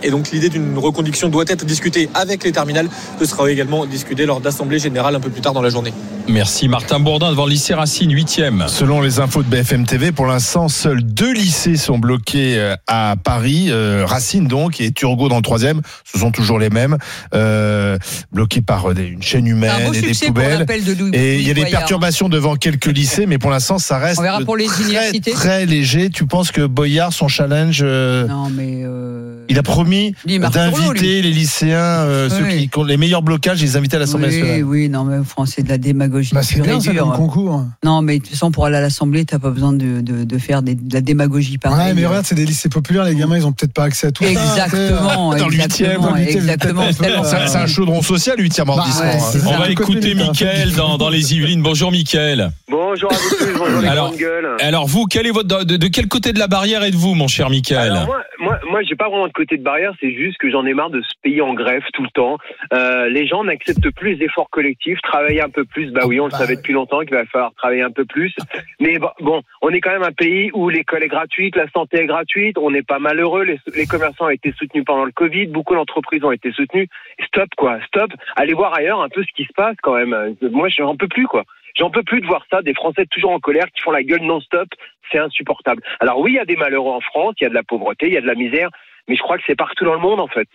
Speaker 10: Et donc l'idée d'une reconduction doit être discutée avec les terminales. Ce sera également discuté lors d'assemblée générale un peu plus tard dans la journée.
Speaker 3: Merci Martin Bourdin devant le lycée Racine, 8e.
Speaker 4: Selon les infos de BFM TV, pour l'instant, seuls deux lycées sont bloqués euh, à Paris. Euh, Racine donc et Turgot dans le troisième. Ce sont toujours les mêmes, euh, bloqués par des- une chaîne humaine et des poubelles.
Speaker 7: l'appel de Louis.
Speaker 4: Et il y a des perturbations devant quelques lycées, mais pour l'instant, ça reste
Speaker 7: On verra pour les
Speaker 4: très, léger. Tu penses que Boyard, son challenge, euh,
Speaker 7: Non, mais. euh,
Speaker 4: il a promis d'inviter les lycéens, euh, ceux
Speaker 7: Oui.
Speaker 4: qui, qui ont les meilleurs blocages, les inviter à l'Assemblée
Speaker 7: oui,
Speaker 4: nationale.
Speaker 7: oui, non, mais France, c'est de la démagogie.
Speaker 6: Bah, c'est bien ça comme concours.
Speaker 7: Non, mais de toute façon, pour aller à l'Assemblée, t'as pas besoin de, de, de faire des- de la démagogie pareille.
Speaker 6: Ouais, mais regarde, c'est des lycées populaires, les gamins, ils ont peut-être pas accès à tout ça.
Speaker 7: Exactement,
Speaker 4: Dans le huitième,
Speaker 7: exactement,
Speaker 6: dans
Speaker 7: exactement. Tellement-
Speaker 4: C'est un chaudron social, 8e arrondissement.
Speaker 7: ouais,
Speaker 4: hein.
Speaker 3: On
Speaker 7: ça.
Speaker 3: va écouter
Speaker 6: hein.
Speaker 3: Mickaël dans, dans les Yvelines. Bonjour Mickaël.
Speaker 11: Bonjour à vous tous, bonjour les
Speaker 3: Alors,
Speaker 11: grandes gueules.
Speaker 3: Alors vous, quel est votre, de, de quel côté de la barrière êtes-vous, mon cher Mickaël
Speaker 11: Alors moi, moi, j'ai pas vraiment de côté de barrière, c'est juste que j'en ai marre de ce pays en grève tout le temps. Euh, les gens n'acceptent plus les efforts collectifs, travailler un peu plus. Bah oui, on le
Speaker 6: Bah,
Speaker 11: savait depuis longtemps qu'il va falloir travailler un peu plus. Mais bon, on est quand même un pays où l'école est gratuite, la santé est gratuite, on n'est pas malheureux, les, les commerçants ont été soutenus pendant le Covid, beaucoup d'entreprises ont été soutenues. Stop quoi, stop. Allez voir ailleurs un peu ce qui se passe quand même. Moi, j'en peux plus quoi. J'en peux plus de voir ça, des Français toujours en colère qui font la gueule non-stop, c'est insupportable. Alors oui, il y a des malheureux en France, il y a de la pauvreté, il y a de la misère, mais je crois que c'est partout dans le monde en fait.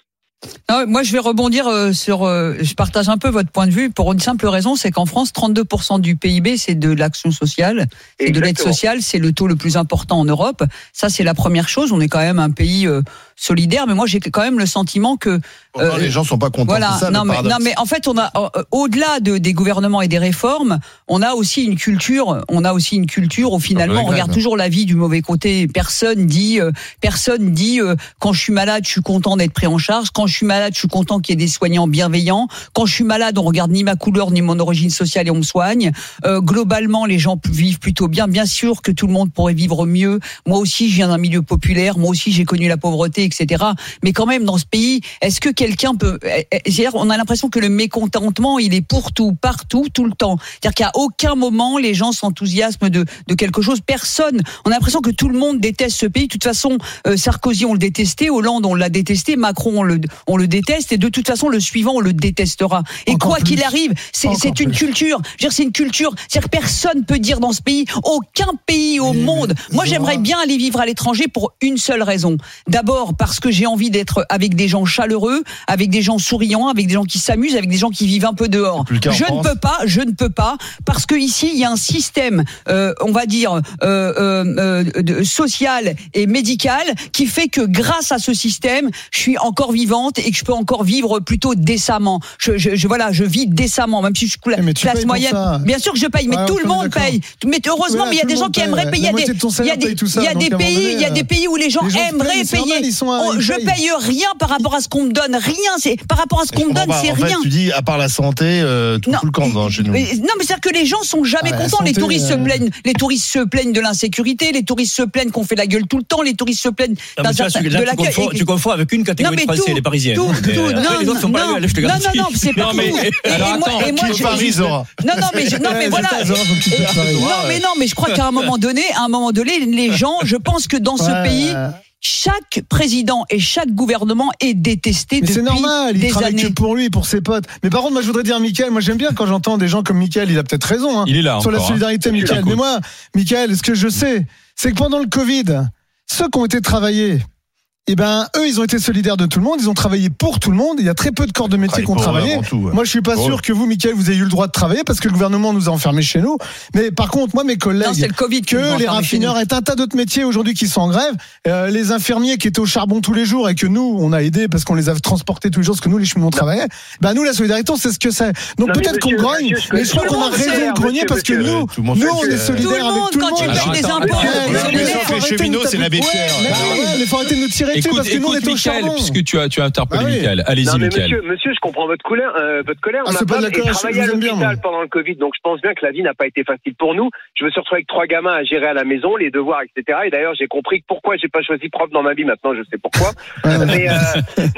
Speaker 7: Non, moi, je vais rebondir euh, sur. euh, je partage un peu votre point de vue pour une simple raison, c'est qu'en France, 32% du PIB, c'est de l'action sociale, c'est de l'aide sociale, c'est le taux le plus important en Europe. Ça, c'est la première chose. On est quand même un pays euh, solidaire, mais moi, j'ai quand même le sentiment que
Speaker 4: Pourtant,
Speaker 7: Euh,
Speaker 4: les gens sont pas contents.
Speaker 7: Voilà,
Speaker 4: ça,
Speaker 7: non,
Speaker 4: le
Speaker 7: mais, non mais en fait on a euh, au-delà de, des gouvernements et des réformes, on a aussi une culture, on a aussi une culture où finalement on regarde toujours la vie du mauvais côté. Personne dit, euh, personne dit euh, quand je suis malade, je suis content d'être pris en charge. Quand je suis malade, je suis content qu'il y ait des soignants bienveillants. Quand je suis malade, on regarde ni ma couleur ni mon origine sociale et on me soigne. Euh, globalement, les gens vivent plutôt bien. Bien sûr que tout le monde pourrait vivre mieux. Moi aussi, je viens d'un milieu populaire. Moi aussi, j'ai connu la pauvreté, etc. Mais quand même, dans ce pays, est-ce que quelqu'un peut eh, eh, c'est-à-dire, On a l'impression que le mécontentement, il est pour tout, partout, tout le temps. C'est-à-dire qu'à aucun moment, les gens s'enthousiasment de, de quelque chose. Personne. On a l'impression que tout le monde déteste ce pays. De toute façon, euh, Sarkozy, on le détestait. Hollande, on l'a détesté. Macron, on le, on le déteste. Et de toute façon, le suivant, on le détestera. Et
Speaker 6: Encore
Speaker 7: quoi qu'il arrive, c'est c'est une culture. C'est une culture. C'est-à-dire que personne peut dire dans ce pays, aucun pays au monde. Moi, j'aimerais bien aller vivre à l'étranger pour une seule raison. D'abord, parce que j'ai envie d'être avec des gens chaleureux, avec des gens souriants, avec des gens qui s'amusent, avec des gens qui vivent un peu dehors. Je ne peux pas, je ne peux pas, parce que ici, il y a un système, euh, on va dire, euh, euh, euh, social et médical qui fait que grâce à ce système, je suis encore et que je peux encore vivre plutôt décemment. Je, je, je- voilà, je vis décemment, même si je suis
Speaker 6: Eh,
Speaker 7: classe moyenne. Bien sûr que je paye, mais
Speaker 6: Ouais,
Speaker 7: tout le monde paye. Mais heureusement,
Speaker 6: Ouais,
Speaker 7: mais il y a des gens qui aimeraient payer. Il y a des, il y a pays, il y a des pays où les gens aimeraient payer.
Speaker 6: ils
Speaker 7: je paye rien par rapport à ce qu'on me donne, rien. C'est par rapport à ce qu'on me donne, c'est rien.
Speaker 4: tu dis, à part la santé, euh, tout, le camp dans, chez nous.
Speaker 7: Mais- non, mais c'est-à-dire que les gens sont jamais
Speaker 6: Ah,
Speaker 7: contents. les touristes se
Speaker 6: euh,
Speaker 7: plaignent. Les touristes se plaignent de l'insécurité. Les touristes se plaignent qu'on fait la gueule tout le temps. Les touristes se plaignent de
Speaker 5: tu,
Speaker 7: l'accueil.
Speaker 5: tu confonds avec une catégorie de Français, les Parisiens.
Speaker 7: Tout,
Speaker 5: Mais,
Speaker 7: tout,
Speaker 5: euh,
Speaker 7: non,
Speaker 5: après, les autres sont
Speaker 7: non,
Speaker 5: je te
Speaker 7: non,
Speaker 5: garantis.
Speaker 7: non, non, c'est pas
Speaker 3: Non, mais-
Speaker 7: tout. Et- et
Speaker 3: alors,
Speaker 7: moi-
Speaker 3: attends,
Speaker 7: et moi, je-
Speaker 4: Paris, Zora
Speaker 7: non, non, mais, je- non, mais voilà. Non, mais non, mais je crois qu'à un moment donné, à un moment donné, les gens, je pense que dans ce pays, chaque président et chaque gouvernement est détesté
Speaker 6: Mais
Speaker 7: depuis
Speaker 6: c'est normal, il
Speaker 7: des
Speaker 6: travaille
Speaker 7: années.
Speaker 6: que pour lui, pour ses potes. Mais par contre, moi, je voudrais dire, Michael, moi, j'aime bien quand j'entends des gens comme Michael, il a peut-être raison, hein,
Speaker 3: Il est là
Speaker 6: sur la
Speaker 3: encore, hein.
Speaker 6: solidarité,
Speaker 3: Je
Speaker 6: Michael. Mais moi, Michael, ce que je sais, c'est que pendant le Covid, ceux qui ont été travaillés, eh ben, eux, ils ont été solidaires de tout le monde, ils ont travaillé pour tout le monde. Il y a très peu de corps de métier qui ont travaillé.
Speaker 4: ouais.
Speaker 6: Moi, je suis pas sûr que vous, Michael, vous ayez eu le droit de travailler parce que le gouvernement nous a enfermés chez nous. Mais par contre, moi, mes
Speaker 7: Non, c'est
Speaker 6: collègues,
Speaker 7: le Covid
Speaker 6: que les raffineurs et un tas d'autres métiers aujourd'hui qui sont en grève, euh, les infirmiers qui étaient au charbon tous les jours et que nous, on a aidé parce qu'on les a transportés tous les jours parce que nous, les cheminots, on travaillait. Ben, nous, la solidarité, on sait ce que c'est. Donc
Speaker 11: Non,
Speaker 6: peut-être qu'on grogne,
Speaker 11: monsieur,
Speaker 6: mais je crois qu'on a raison de grogner parce que nous, nous, on est
Speaker 4: c'est-
Speaker 7: Tout
Speaker 6: solidaires
Speaker 7: le
Speaker 6: avec
Speaker 7: monde,
Speaker 6: tout le
Speaker 7: quand
Speaker 6: monde.
Speaker 7: tu
Speaker 3: Alors,
Speaker 7: payes des impôts.
Speaker 6: il
Speaker 3: Les
Speaker 4: cheminots, c'est la
Speaker 6: ouais, mais faut arrêter de nous tirer dessus
Speaker 3: Écoute,
Speaker 6: parce que nous, on
Speaker 3: écoute
Speaker 6: est au charbon.
Speaker 3: puisque tu as, tu as interpellé
Speaker 6: Ah oui.
Speaker 3: Michael.
Speaker 11: Non,
Speaker 3: Allez-y,
Speaker 11: mais
Speaker 3: Michael.
Speaker 11: monsieur, monsieur, je comprends votre colère. euh, votre colère.
Speaker 6: Ah,
Speaker 11: Ma
Speaker 6: c'est pas de
Speaker 11: femme est travaillée à l'hôpital pendant le Covid, donc je pense bien que la vie n'a pas été facile pour nous. Je me suis retrouvé avec trois gamins à gérer à la maison, les devoirs, etc. Et d'ailleurs, j'ai compris pourquoi j'ai pas choisi prof dans ma vie. Maintenant, je sais pourquoi. mais euh,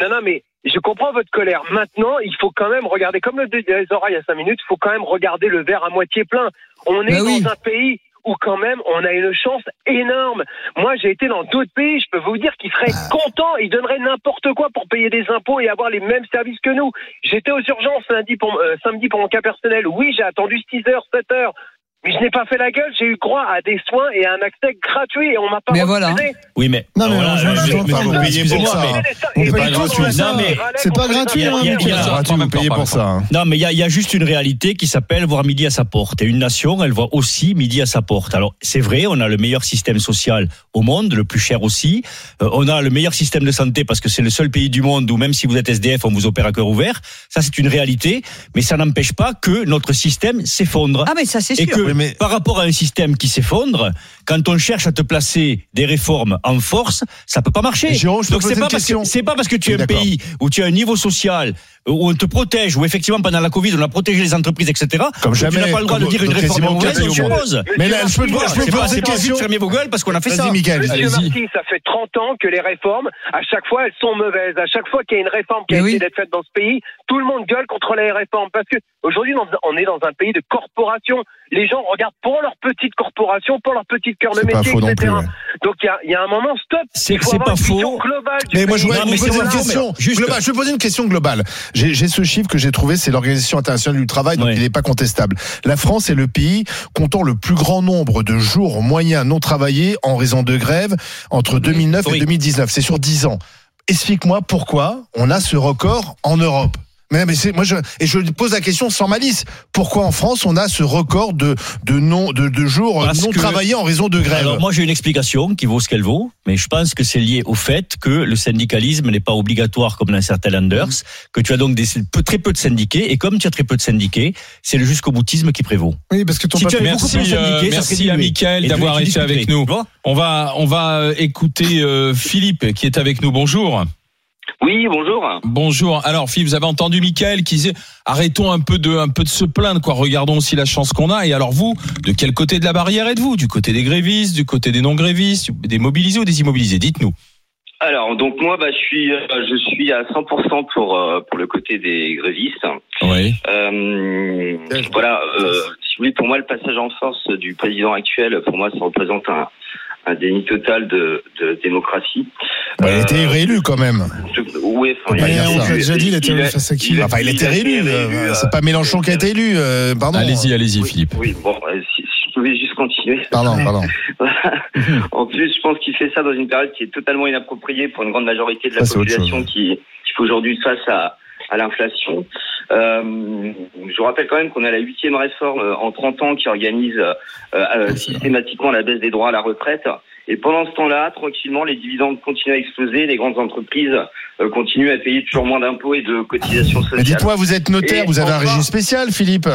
Speaker 11: non, non, mais je comprends votre colère. Maintenant, il faut quand même regarder, comme le disait Zora il y a cinq minutes, il faut quand même regarder le verre à moitié plein. On est
Speaker 7: Bah
Speaker 11: dans
Speaker 7: oui.
Speaker 11: un pays où quand même on a une chance énorme. Moi, j'ai été dans d'autres pays, je peux vous dire qu'ils seraient contents, ils donneraient n'importe quoi pour payer des impôts et avoir les mêmes services que nous. J'étais aux urgences lundi pour, euh, samedi pour mon cas personnel. Oui, j'ai attendu 6 heures, 7 heures. Mais je n'ai pas fait la gueule, j'ai eu droit à des soins et à un accès gratuit et on m'a pas
Speaker 7: Mais voilà.
Speaker 5: Oui, mais.
Speaker 6: Non, mais
Speaker 5: voilà, je- vous payez pour ça.
Speaker 6: mais-
Speaker 11: On
Speaker 6: paye
Speaker 11: paye
Speaker 6: tous
Speaker 11: tous
Speaker 6: pour
Speaker 11: les
Speaker 6: ça.
Speaker 11: ans,
Speaker 5: mais
Speaker 6: c'est pas gratuit,
Speaker 3: attends,
Speaker 4: pour ça.
Speaker 5: Non, mais il y a, il y a juste une réalité qui s'appelle voir midi à sa porte. Et une nation, elle voit aussi midi à sa porte. Alors, c'est vrai, on a le meilleur système social au monde, le plus cher aussi. Euh, on a le meilleur système de santé parce que c'est le seul pays du monde où même si vous êtes SDF, on vous opère à cœur ouvert. Ça, c'est une réalité. Mais ça n'empêche pas que notre système s'effondre.
Speaker 7: Ah, mais ça, c'est sûr.
Speaker 5: Que
Speaker 4: Oui, mais-
Speaker 5: par rapport à un système qui s'effondre, quand on cherche à te placer des réformes en force, ça peut pas marcher.
Speaker 4: Jérôme, je
Speaker 5: Donc c'est pas parce que c'est pas parce que tu es un pays où tu as un niveau social où on te protège, où effectivement pendant la Covid on a protégé les entreprises, etc.
Speaker 4: Comme jamais,
Speaker 5: tu n'as pas le droit de dire une réforme mauvaise, on suppose.
Speaker 4: Mais là, je peux, je peux
Speaker 5: C'est
Speaker 4: poser question.
Speaker 5: vite fermer vos gueules parce qu'on a fait ça.
Speaker 11: Monsieur. Marty, ça fait 30 ans que les réformes, à chaque fois, elles sont mauvaises. À chaque fois qu'il y a une réforme qui a d'être faite dans ce pays, tout le monde gueule contre les réformes. Parce que aujourd'hui, on est dans un pays de corporation. Les gens regardent pour leur petite corporation, pour leur petite cœur de
Speaker 4: C'est pas
Speaker 11: métier,
Speaker 4: faux non
Speaker 11: etc.
Speaker 4: plus, ouais.
Speaker 11: Donc il y a, il y a un moment, stop.
Speaker 5: C'est- pas faux.
Speaker 11: globale
Speaker 4: Mais moi, je
Speaker 5: Non,
Speaker 4: vous
Speaker 5: mais
Speaker 4: une question
Speaker 5: mais juste-
Speaker 4: globale. Je vais poser une question globale. J'ai ce chiffre que j'ai trouvé, c'est l'Organisation internationale du travail, donc il n'est pas contestable. La France est le pays comptant le plus grand nombre de jours moyens non travaillés en raison de grève entre 2009 et
Speaker 5: Oui.
Speaker 4: 2019. C'est sur 10 ans. Explique-moi pourquoi on a ce record en Europe. Mais, mais c'est moi je et je pose la question sans malice. Pourquoi en France on a ce record de de non de, de jours
Speaker 5: Parce
Speaker 4: non
Speaker 5: que-
Speaker 4: travaillés en raison de grève?
Speaker 5: Alors moi j'ai une explication qui vaut ce qu'elle vaut, mais je pense que c'est lié au fait que le syndicalisme n'est pas obligatoire comme dans certains landers, que tu as donc des, peu- très peu de syndiqués, et comme tu as très peu de syndiqués, c'est le jusqu'au boutisme qui prévaut.
Speaker 6: Oui, parce que ton
Speaker 5: Si tu
Speaker 3: Merci,
Speaker 5: plus de
Speaker 3: euh, merci à
Speaker 5: Et
Speaker 3: d'avoir été avec nous. On va, on va euh, écouter euh, Philippe qui est avec nous. Bonjour.
Speaker 12: Oui, bonjour.
Speaker 3: Bonjour. Alors, Philippe, vous avez entendu Michael qui disait arrêtons un peu de, un peu de se plaindre, quoi. Regardons aussi la chance qu'on a. Et alors, vous, de quel côté de la barrière êtes-vous? Du côté des grévistes, du côté des non-grévistes, des mobilisés ou des immobilisés? Dites-nous.
Speaker 12: Alors, donc moi, bah, je suis, euh, je suis à 100% pour euh, pour le côté des grévistes.
Speaker 3: Oui.
Speaker 12: Euh, voilà. Euh, si vous voulez, pour moi, le passage en force du président actuel, pour moi, ça représente un, un déni total de, de démocratie.
Speaker 4: Bah, il a été
Speaker 12: Euh,
Speaker 4: réélu quand même.
Speaker 12: oui, enfin, il a-
Speaker 4: on
Speaker 12: a-
Speaker 6: déjà dit, il a été élu
Speaker 12: a-
Speaker 6: face à qui
Speaker 12: il a-
Speaker 4: Enfin, il a été réélu. euh,
Speaker 12: réélu,
Speaker 4: C'est pas Mélenchon qui a été élu. euh, Pardon.
Speaker 3: Allez-y, allez-y,
Speaker 12: Oui,
Speaker 3: Philippe.
Speaker 12: Oui, bon, euh, si, si je pouvais juste continuer.
Speaker 4: Pardon, pardon.
Speaker 12: en plus, je pense qu'il fait ça dans une période qui est totalement inappropriée pour une grande majorité de la
Speaker 4: Ça,
Speaker 12: population qui, qui fait aujourd'hui face à, à l'inflation. Euh, je vous rappelle quand même qu'on a la huitième réforme euh, en 30 ans qui organise euh, euh, systématiquement la baisse des droits à la retraite. Et pendant ce temps-là, tranquillement, les dividendes continuent à exploser, les grandes entreprises euh, continuent à payer toujours moins d'impôts et de cotisations
Speaker 4: Mais
Speaker 12: sociales.
Speaker 4: dites-moi, vous êtes notaire,
Speaker 12: Et
Speaker 4: vous avez un régime spécial, Philippe?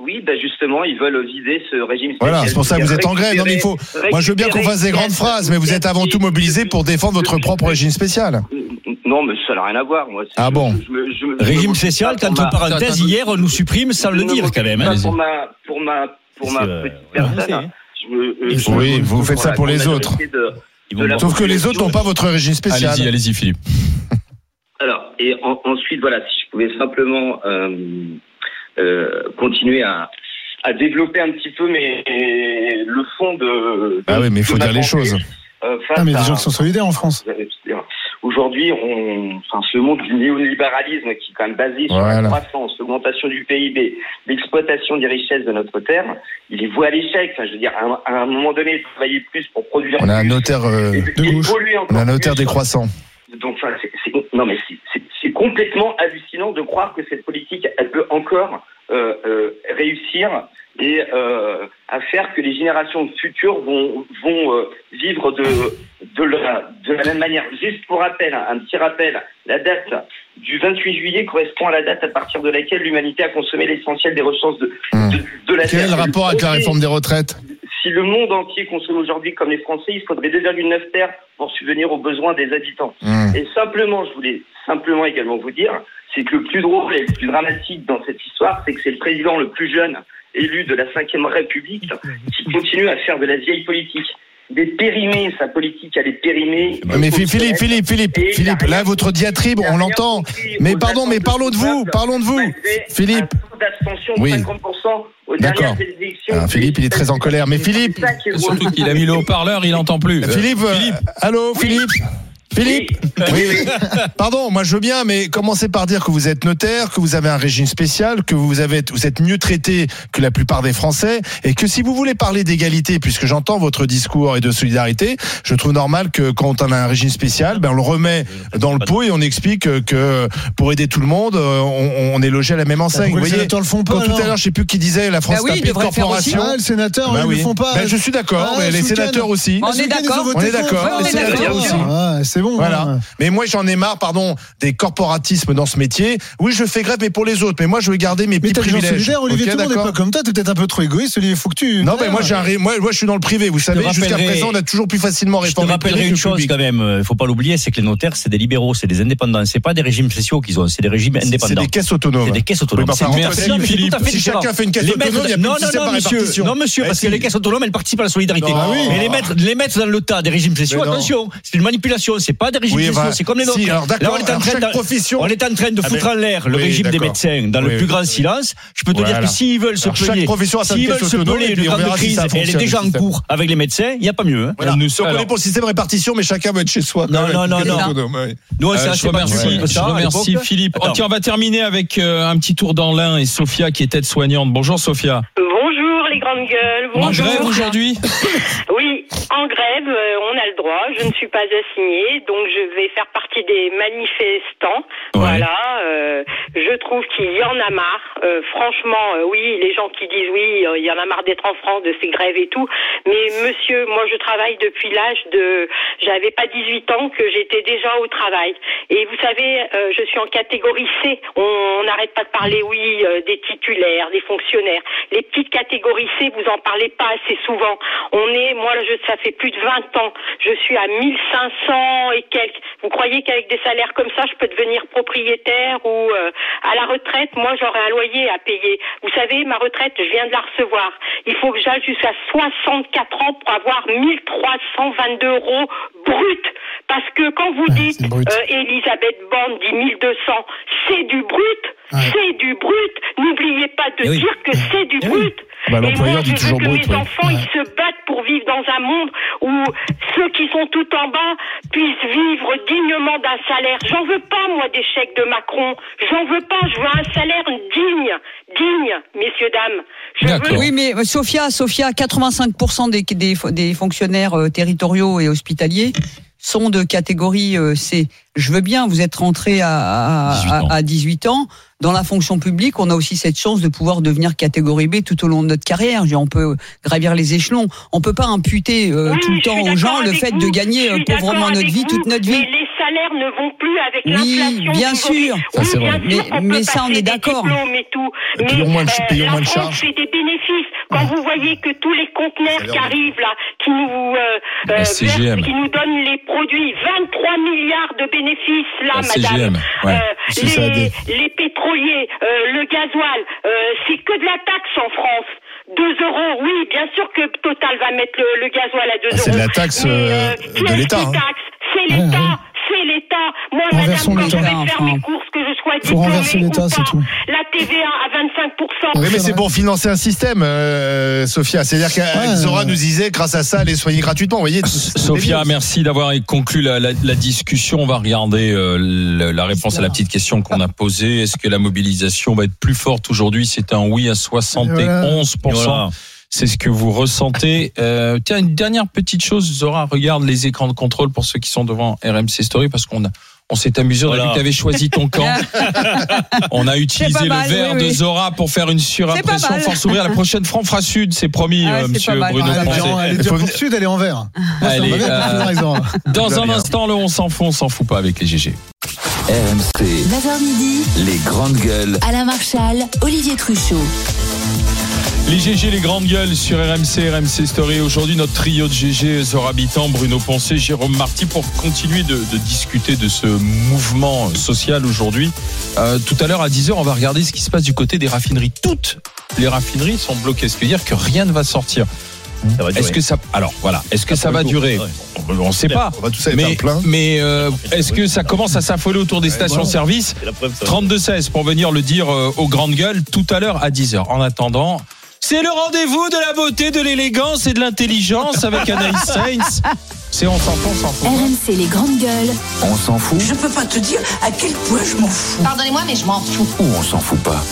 Speaker 12: Oui, bah justement, ils veulent vider ce régime spécial.
Speaker 4: Voilà, c'est pour ça que vous êtes en grève. Non, mais il faut. Moi, je veux bien qu'on fasse des grandes phrases, mais vous êtes avant tout mobilisé pour défendre votre propre régime spécial.
Speaker 12: Non, mais ça n'a rien à voir. Moi,
Speaker 4: Ah bon
Speaker 12: je je je
Speaker 5: Régime spécial,
Speaker 12: ma-
Speaker 5: parenthèses,
Speaker 3: Attends,
Speaker 5: hier on nous supprime sans le dire quand même. hein.
Speaker 12: Pour ma, pour ma, pour ma petite
Speaker 5: euh, ouais,
Speaker 12: personne.
Speaker 5: hein.
Speaker 12: euh,
Speaker 4: Oui, vous faites ça pour les autres. Sauf que les autres n'ont pas votre régime spécial.
Speaker 3: Allez-y, allez-y, Philippe.
Speaker 12: Alors, et en- ensuite, voilà, si je pouvais simplement euh, continuer à, à développer un petit peu mais le fond de.
Speaker 4: Ah oui, mais il faut dire les choses.
Speaker 12: euh,
Speaker 6: Ah, mais
Speaker 12: à-
Speaker 6: des gens qui sont solidaires en France.
Speaker 12: Aujourd'hui, on, enfin, ce monde du néolibéralisme qui est quand même basé sur la croissance, l'augmentation du PIB, l'exploitation des richesses de notre terre, il est voué à l'échec. Enfin, je veux dire, à un, à un moment donné, travailler plus pour produire.
Speaker 4: On a un notaire euh, de gauche. On a un notaire décroissant.
Speaker 12: Donc, enfin, c'est, c'est- non, mais c'est, complètement hallucinant de croire que cette politique, elle peut encore euh, euh, réussir et euh, à faire que les générations futures vont, vont euh, vivre de, de, la, de la même manière. Juste pour rappel, un, petit rappel, la date du 28 juillet correspond à la date à partir de laquelle l'humanité a consommé l'essentiel des ressources de, de, de la
Speaker 4: Quel
Speaker 12: Terre.
Speaker 4: le rapport avec la réforme des retraites?
Speaker 12: Si le monde entier consomme aujourd'hui comme les Français, il faudrait 2,9 terres pour subvenir aux besoins des habitants.
Speaker 4: Hmm.
Speaker 12: Et simplement, je voulais simplement également vous dire, c'est que le plus drôle et le plus dramatique dans cette histoire, c'est que c'est le président le plus jeune élu de la Ve République qui continue à faire de la vieille politique. Il est périmé, sa politique, elle est périmée.
Speaker 4: Mais Philippe, Philippe, Philippe, Philippe, là, votre diatribe, on l'entend. Mais pardon, mais parlons de vous, parlons de vous. Philippe.
Speaker 12: D'abstention de
Speaker 4: Oui.
Speaker 12: 50% aux
Speaker 4: D'accord.
Speaker 12: dernières élections.
Speaker 4: Ah, Philippe, il est très en colère. Mais Philippe.
Speaker 3: Surtout qu'il a mis le haut-parleur, il entend plus. Euh,
Speaker 4: Philippe, euh, allô, Philippe Philippe Oui, oui. Pardon, moi je veux bien, mais commencez par dire que vous êtes notaire, que vous avez un régime spécial, que vous, avez, vous êtes mieux traité que la plupart des Français, et que si vous voulez parler d'égalité, puisque j'entends votre discours et de solidarité, je trouve normal que quand on a un régime spécial, ben on le remet dans le pot et on explique que pour aider tout le monde, euh, on, on est logé à la même enseigne. Vous
Speaker 6: les
Speaker 4: voyez,
Speaker 6: sénateurs le font pas,
Speaker 4: quand tout à l'heure, je sais plus qui disait la France
Speaker 7: Bah oui,
Speaker 4: corporation.
Speaker 6: Ah, le sénateur,
Speaker 4: Bah
Speaker 6: ils
Speaker 4: oui.
Speaker 6: le font pas.
Speaker 4: Ben, je suis d'accord,
Speaker 6: Ah,
Speaker 4: mais les sénateurs aussi.
Speaker 7: On est d'accord.
Speaker 4: On est d'accord.
Speaker 6: C'est bon.
Speaker 4: Voilà.
Speaker 6: hein.
Speaker 4: Mais moi, j'en ai marre, pardon, des corporatismes dans ce métier. Oui, je fais grève, mais pour les autres. Mais moi, je veux garder mes
Speaker 6: Mais
Speaker 4: petits privilèges.
Speaker 6: solidaires, Olivier,
Speaker 4: Ok,
Speaker 6: tout le monde n'est
Speaker 4: d'accord
Speaker 6: pas comme toi, t'es peut-être un peu trop égoïste, Olivier, faut que tu.
Speaker 4: non, mais moi, moi, moi, je suis dans le privé. Vous savez, jusqu'à présent, on a toujours plus facilement
Speaker 5: Je te
Speaker 4: réformé le privé
Speaker 5: rappellerai une chose
Speaker 4: public.
Speaker 5: quand même, il faut pas l'oublier, c'est que les notaires, c'est des libéraux, c'est des indépendants, c'est pas des régimes spéciaux qu'ils ont, c'est des régimes
Speaker 4: C'est
Speaker 5: indépendants.
Speaker 4: des caisses autonomes.
Speaker 5: C'est des caisses autonomes.
Speaker 4: Oui,
Speaker 5: C'est-
Speaker 4: enfin,
Speaker 3: Merci,
Speaker 5: Non, c'est
Speaker 3: Philippe.
Speaker 5: tout à fait
Speaker 4: Si
Speaker 5: différent.
Speaker 4: chacun fait une caisse autonome,
Speaker 5: mettre-
Speaker 4: il y a plus
Speaker 5: non,
Speaker 4: de
Speaker 5: non, non, monsieur, non, monsieur,
Speaker 4: Eh,
Speaker 5: parce que les caisses autonomes, elles participent à la solidarité. Mais les mettre, les mettre dans le tas des régimes spéciaux, attention, c'est une manipulation, c'est pas des régimes
Speaker 4: Oui,
Speaker 5: spéciaux,
Speaker 4: bah,
Speaker 5: c'est comme les
Speaker 4: si,
Speaker 5: nôtres.
Speaker 4: alors, d'accord,
Speaker 5: Là, on est en
Speaker 4: alors,
Speaker 5: train
Speaker 4: chaque
Speaker 5: de-
Speaker 4: profession-
Speaker 5: On est en train de
Speaker 4: Ah,
Speaker 5: foutre en l'air le
Speaker 4: oui,
Speaker 5: régime des médecins dans le plus
Speaker 4: oui.
Speaker 5: grand silence. Je peux te dire que s'ils veulent se
Speaker 4: sa
Speaker 5: s'ils veulent se
Speaker 4: et
Speaker 5: une grande
Speaker 4: si
Speaker 5: crise, elle est déjà en cours avec les médecins, il n'y a pas mieux. hein.
Speaker 4: Voilà.
Speaker 3: Nous-
Speaker 4: On
Speaker 3: alors-
Speaker 4: connaît pour le système de répartition, mais chacun va être chez soi.
Speaker 5: Non, non, non. Nous,
Speaker 3: Euh, je remercie. Philippe. On va terminer avec euh, un petit tour dans l'Ain et Sophia qui est aide-soignante. Bonjour Sophia.
Speaker 13: Bonjour les grandes gueules.
Speaker 3: En
Speaker 13: Bonjour.
Speaker 3: grève aujourd'hui
Speaker 13: Oui, en grève, euh, on a le droit. Je ne suis pas assignée, donc je vais faire partie des manifestants. Voilà. euh, je trouve qu'il y en a marre. Euh, franchement, euh, oui, les gens qui disent oui, euh, il y en a marre d'être en France, de ces grèves et tout. Mais monsieur, moi je travaille depuis l'âge de, j'avais pas 18 ans que j'étais déjà au travail. Et vous savez, euh, je suis en catégorie C. On n'arrête pas de parler, oui, euh, des titulaires, des fonctionnaires. Les petites catégories C, vous en parlez pas assez souvent. On est, moi, je, ça fait plus de 20 ans. Je suis à 1500 et quelques. Vous croyez qu'avec des salaires comme ça, je peux devenir propriétaire ou euh, à la retraite, moi, j'aurais un loyer à payer. Vous savez, ma retraite, je viens de la recevoir. Il faut que j'aille jusqu'à 64 ans pour avoir 1322 euros brut. Parce que quand vous dites, euh, Elisabeth Borne dit 1200, c'est du brut. C'est du brut. N'oubliez pas de
Speaker 5: Eh oui.
Speaker 13: dire que c'est du
Speaker 5: Eh
Speaker 13: brut.
Speaker 4: Bah,
Speaker 13: Et
Speaker 4: l'employeur
Speaker 13: moi,
Speaker 4: dit
Speaker 13: je veux
Speaker 4: toujours
Speaker 13: que mes
Speaker 4: oui.
Speaker 13: enfants, ils se battent pour vivre dans un monde où ceux qui sont tout en bas puissent vivre dignement d'un salaire. J'en veux pas, moi, des chèques de Macron. J'en veux pas. Je veux un salaire digne. Digne, messieurs, dames. Je veux
Speaker 7: Oui, mais euh, Sophia, Sophia, 85% des, des, des fonctionnaires euh, territoriaux et hospitaliers sont de catégorie euh, C. Je veux bien, vous êtes rentré à, à,
Speaker 3: 18 ans.
Speaker 7: à- à 18 ans. Dans la fonction publique, on a aussi cette chance de pouvoir devenir catégorie B tout au long de notre carrière. Je veux dire, On peut gravir les échelons. On peut pas imputer euh,
Speaker 13: Oui,
Speaker 7: tout le temps aux gens le fait
Speaker 13: vous.
Speaker 7: de gagner euh, pauvrement notre vie
Speaker 13: vous,
Speaker 7: toute notre vie.
Speaker 13: Mais les salaires ne vont plus avec
Speaker 7: Oui,
Speaker 13: l'inflation.
Speaker 7: bien sûr.
Speaker 4: Ça,
Speaker 13: oui,
Speaker 4: vrai.
Speaker 13: bien sûr
Speaker 7: Mais-
Speaker 13: qu'on
Speaker 7: mais
Speaker 13: peut
Speaker 7: ça, on est
Speaker 13: des
Speaker 7: d'accord.
Speaker 13: diplômes et tout. Mais
Speaker 4: payons moins de-
Speaker 13: euh, la France fait des bénéfices. Quand vous voyez que tous les conteneurs qui arrivent là, qui nous euh, euh, versent, qui nous donnent les produits, 23 milliards de bénéfices là,
Speaker 3: La
Speaker 13: madame.
Speaker 3: CGM, ouais.
Speaker 13: Euh, les,
Speaker 4: des-
Speaker 13: les pétroliers, euh, le gasoil, euh, c'est que de la taxe en France. 2 euros, oui, bien sûr que Total va mettre le, le gasoil à 2
Speaker 4: Ah,
Speaker 13: euros.
Speaker 4: c'est de la taxe,
Speaker 13: Mais,
Speaker 4: euh,
Speaker 13: qui
Speaker 4: de l'État, hein.
Speaker 13: taxe? C'est l'État, c'est l'État. Moi,
Speaker 6: Renversons
Speaker 13: madame, quand je
Speaker 6: l'État,
Speaker 13: vais faire
Speaker 7: enfin.
Speaker 13: mes courses, que je sois
Speaker 6: Faut renverser l'État, c'est
Speaker 13: pas,
Speaker 6: tout.
Speaker 13: la TVA à 25%,
Speaker 4: Oui, mais c'est pour financer un système, euh, Sophia. C'est-à-dire qu'Zora nous disait, grâce à ça, elle est soignée gratuitement. Vous voyez,
Speaker 3: Sophia, merci d'avoir conclu la, la, la, discussion. On va regarder euh, la, la, réponse à la petite question qu'on a posée. Est-ce que la mobilisation va être plus forte aujourd'hui? C'est un oui à 71%. Voilà. C'est ce que vous ressentez. Euh, tiens, une dernière petite chose, Zora, regarde les écrans de contrôle pour ceux qui sont devant RMC Story, parce qu'on a on s'est amusé, on a vu que tu avais choisi ton camp. on a utilisé
Speaker 7: mal,
Speaker 3: le verre
Speaker 7: oui,
Speaker 3: de. Zora pour faire une surimpression. Force ouvrir la prochaine Franfra Sud, c'est promis,
Speaker 7: Ah,
Speaker 3: euh, monsieur. Bruno
Speaker 6: Ah, elle est
Speaker 3: Poncet.
Speaker 6: en- elle est dure pour sud, elle est en vert.
Speaker 3: Allez,
Speaker 6: bien,
Speaker 3: euh. Dans un instant, le on s'en fout, on s'en fout pas avec les GG.
Speaker 1: RMC,
Speaker 2: 9h midi,
Speaker 1: les grandes gueules.
Speaker 2: Alain Marchal, Olivier Truchot.
Speaker 3: Les GG, les grandes gueules sur RMC, RMC Story. Aujourd'hui, notre trio de GG, Zora Habitant, Bruno Poncet, Jérôme Marty, pour continuer de, de discuter de ce mouvement social aujourd'hui. Euh, tout à l'heure, à 10h, on va regarder ce qui se passe du côté des raffineries. Toutes les raffineries sont bloquées, ce qui veut dire que rien ne va sortir?
Speaker 5: Ça va durer.
Speaker 3: Est-ce que ça, alors voilà, est-ce que
Speaker 5: Ça
Speaker 3: ça va durer?
Speaker 5: ouais.
Speaker 3: On ne sait pas.
Speaker 4: On va tous aller
Speaker 3: Mais,
Speaker 4: plein.
Speaker 3: mais euh, est-ce que ça commence à s'affoler autour des stations-service
Speaker 5: C'est la preuve, ça.
Speaker 3: 32-16 pour venir le dire euh, aux grandes gueules tout à l'heure à 10h. En attendant, c'est le rendez-vous de la beauté, de l'élégance et de l'intelligence avec Anaïs Sainz. C'est on s'en fout, on s'en fout.
Speaker 2: RMC les grandes gueules.
Speaker 1: On s'en fout
Speaker 14: Je peux pas te dire à quel point je m'en fous.
Speaker 2: Pardonnez-moi, mais je m'en fous.
Speaker 1: ou on s'en fout pas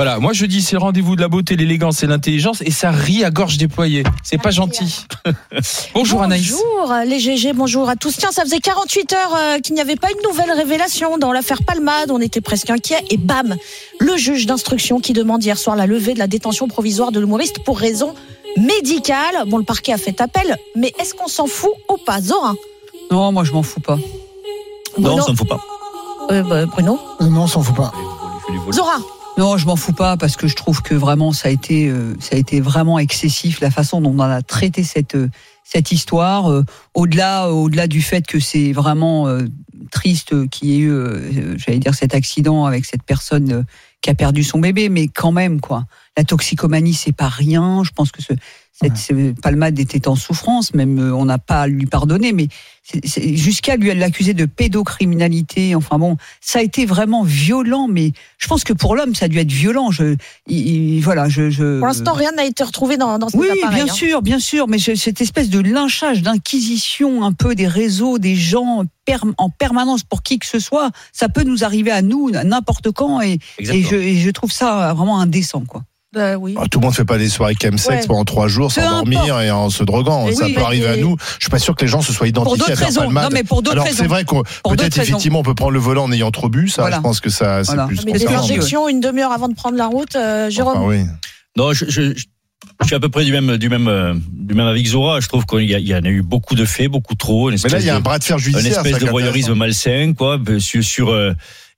Speaker 3: Voilà, moi je dis c'est rendez-vous de la beauté, l'élégance et l'intelligence et ça rit à gorge déployée. C'est pas gentil. Bonjour Anaïs.
Speaker 15: Bonjour les GG, bonjour à tous. Tiens, ça faisait 48 heures euh, qu'il n'y avait pas une nouvelle révélation dans l'affaire Palmade. On était presque inquiets. Et bam, le juge d'instruction qui demande hier soir la levée de la détention provisoire de l'humoriste pour raison médicale. Bon, le parquet a fait appel, mais est-ce qu'on s'en fout ou pas, Zora
Speaker 7: Non, moi je m'en fous pas.
Speaker 5: Non,
Speaker 15: Bruno
Speaker 5: on s'en fout pas.
Speaker 15: Euh, bah, Bruno
Speaker 6: Euh, Non, on s'en fout pas.
Speaker 15: Zora
Speaker 7: Non, je m'en fous pas parce que je trouve que vraiment ça a été euh, ça a été vraiment excessif la façon dont on a traité cette euh, cette histoire euh, au-delà au-delà du fait que c'est vraiment triste qu'il y ait eu j'allais dire cet accident avec cette personne qui a perdu son bébé mais quand même quoi. La toxicomanie c'est pas rien, je pense que ce cette ce palmade était en souffrance, même euh, on n'a pas à lui pardonner, mais jusqu'à lui l'accuser de pédocriminalité. Enfin bon, ça a été vraiment violent, mais je pense que pour l'homme, ça a dû être violent. Je, il- il- voilà, je, je.
Speaker 15: Pour l'instant, rien n'a été retrouvé dans, dans ces
Speaker 7: Oui,
Speaker 15: appareils.
Speaker 7: bien
Speaker 15: hein.
Speaker 7: sûr, bien sûr, mais je- cette espèce de lynchage, d'inquisition un peu des réseaux, des gens en permanence pour qui que ce soit, ça peut nous arriver à nous à n'importe quand, et, je, et je trouve ça vraiment indécent, quoi.
Speaker 15: Bah oui.
Speaker 4: Ah, Tout le monde fait pas des soirées chemsex
Speaker 15: Ouais.
Speaker 4: pendant trois jours sans dormir et en se droguant. Ça
Speaker 15: oui,
Speaker 4: peut arriver à nous. Je suis pas sûr que les gens se soient
Speaker 7: Pour
Speaker 4: identifiés à
Speaker 7: d'autres
Speaker 4: faire.
Speaker 7: Non, mais pour d'autres
Speaker 4: Alors c'est vrai qu'on
Speaker 7: Pour
Speaker 4: peut-être
Speaker 7: raisons.
Speaker 4: effectivement on peut prendre le volant en ayant trop bu. Ça,
Speaker 7: Voilà.
Speaker 4: je pense que ça c'est
Speaker 7: Voilà.
Speaker 4: plus
Speaker 15: Mais injections une demi-heure avant de prendre la route, euh, Jérôme
Speaker 4: Enfin, oui.
Speaker 5: Non, je, je, je- je suis à peu près du même, du même, euh, du même avec Zora. Je trouve qu'il y, en a eu beaucoup de faits, beaucoup trop. Une
Speaker 4: Mais là
Speaker 5: espèce
Speaker 4: il y a un bras de fer
Speaker 5: un
Speaker 4: judiciaire.
Speaker 5: espèce
Speaker 4: ça,
Speaker 5: de voyeurisme malsain, quoi. Sur, sur euh,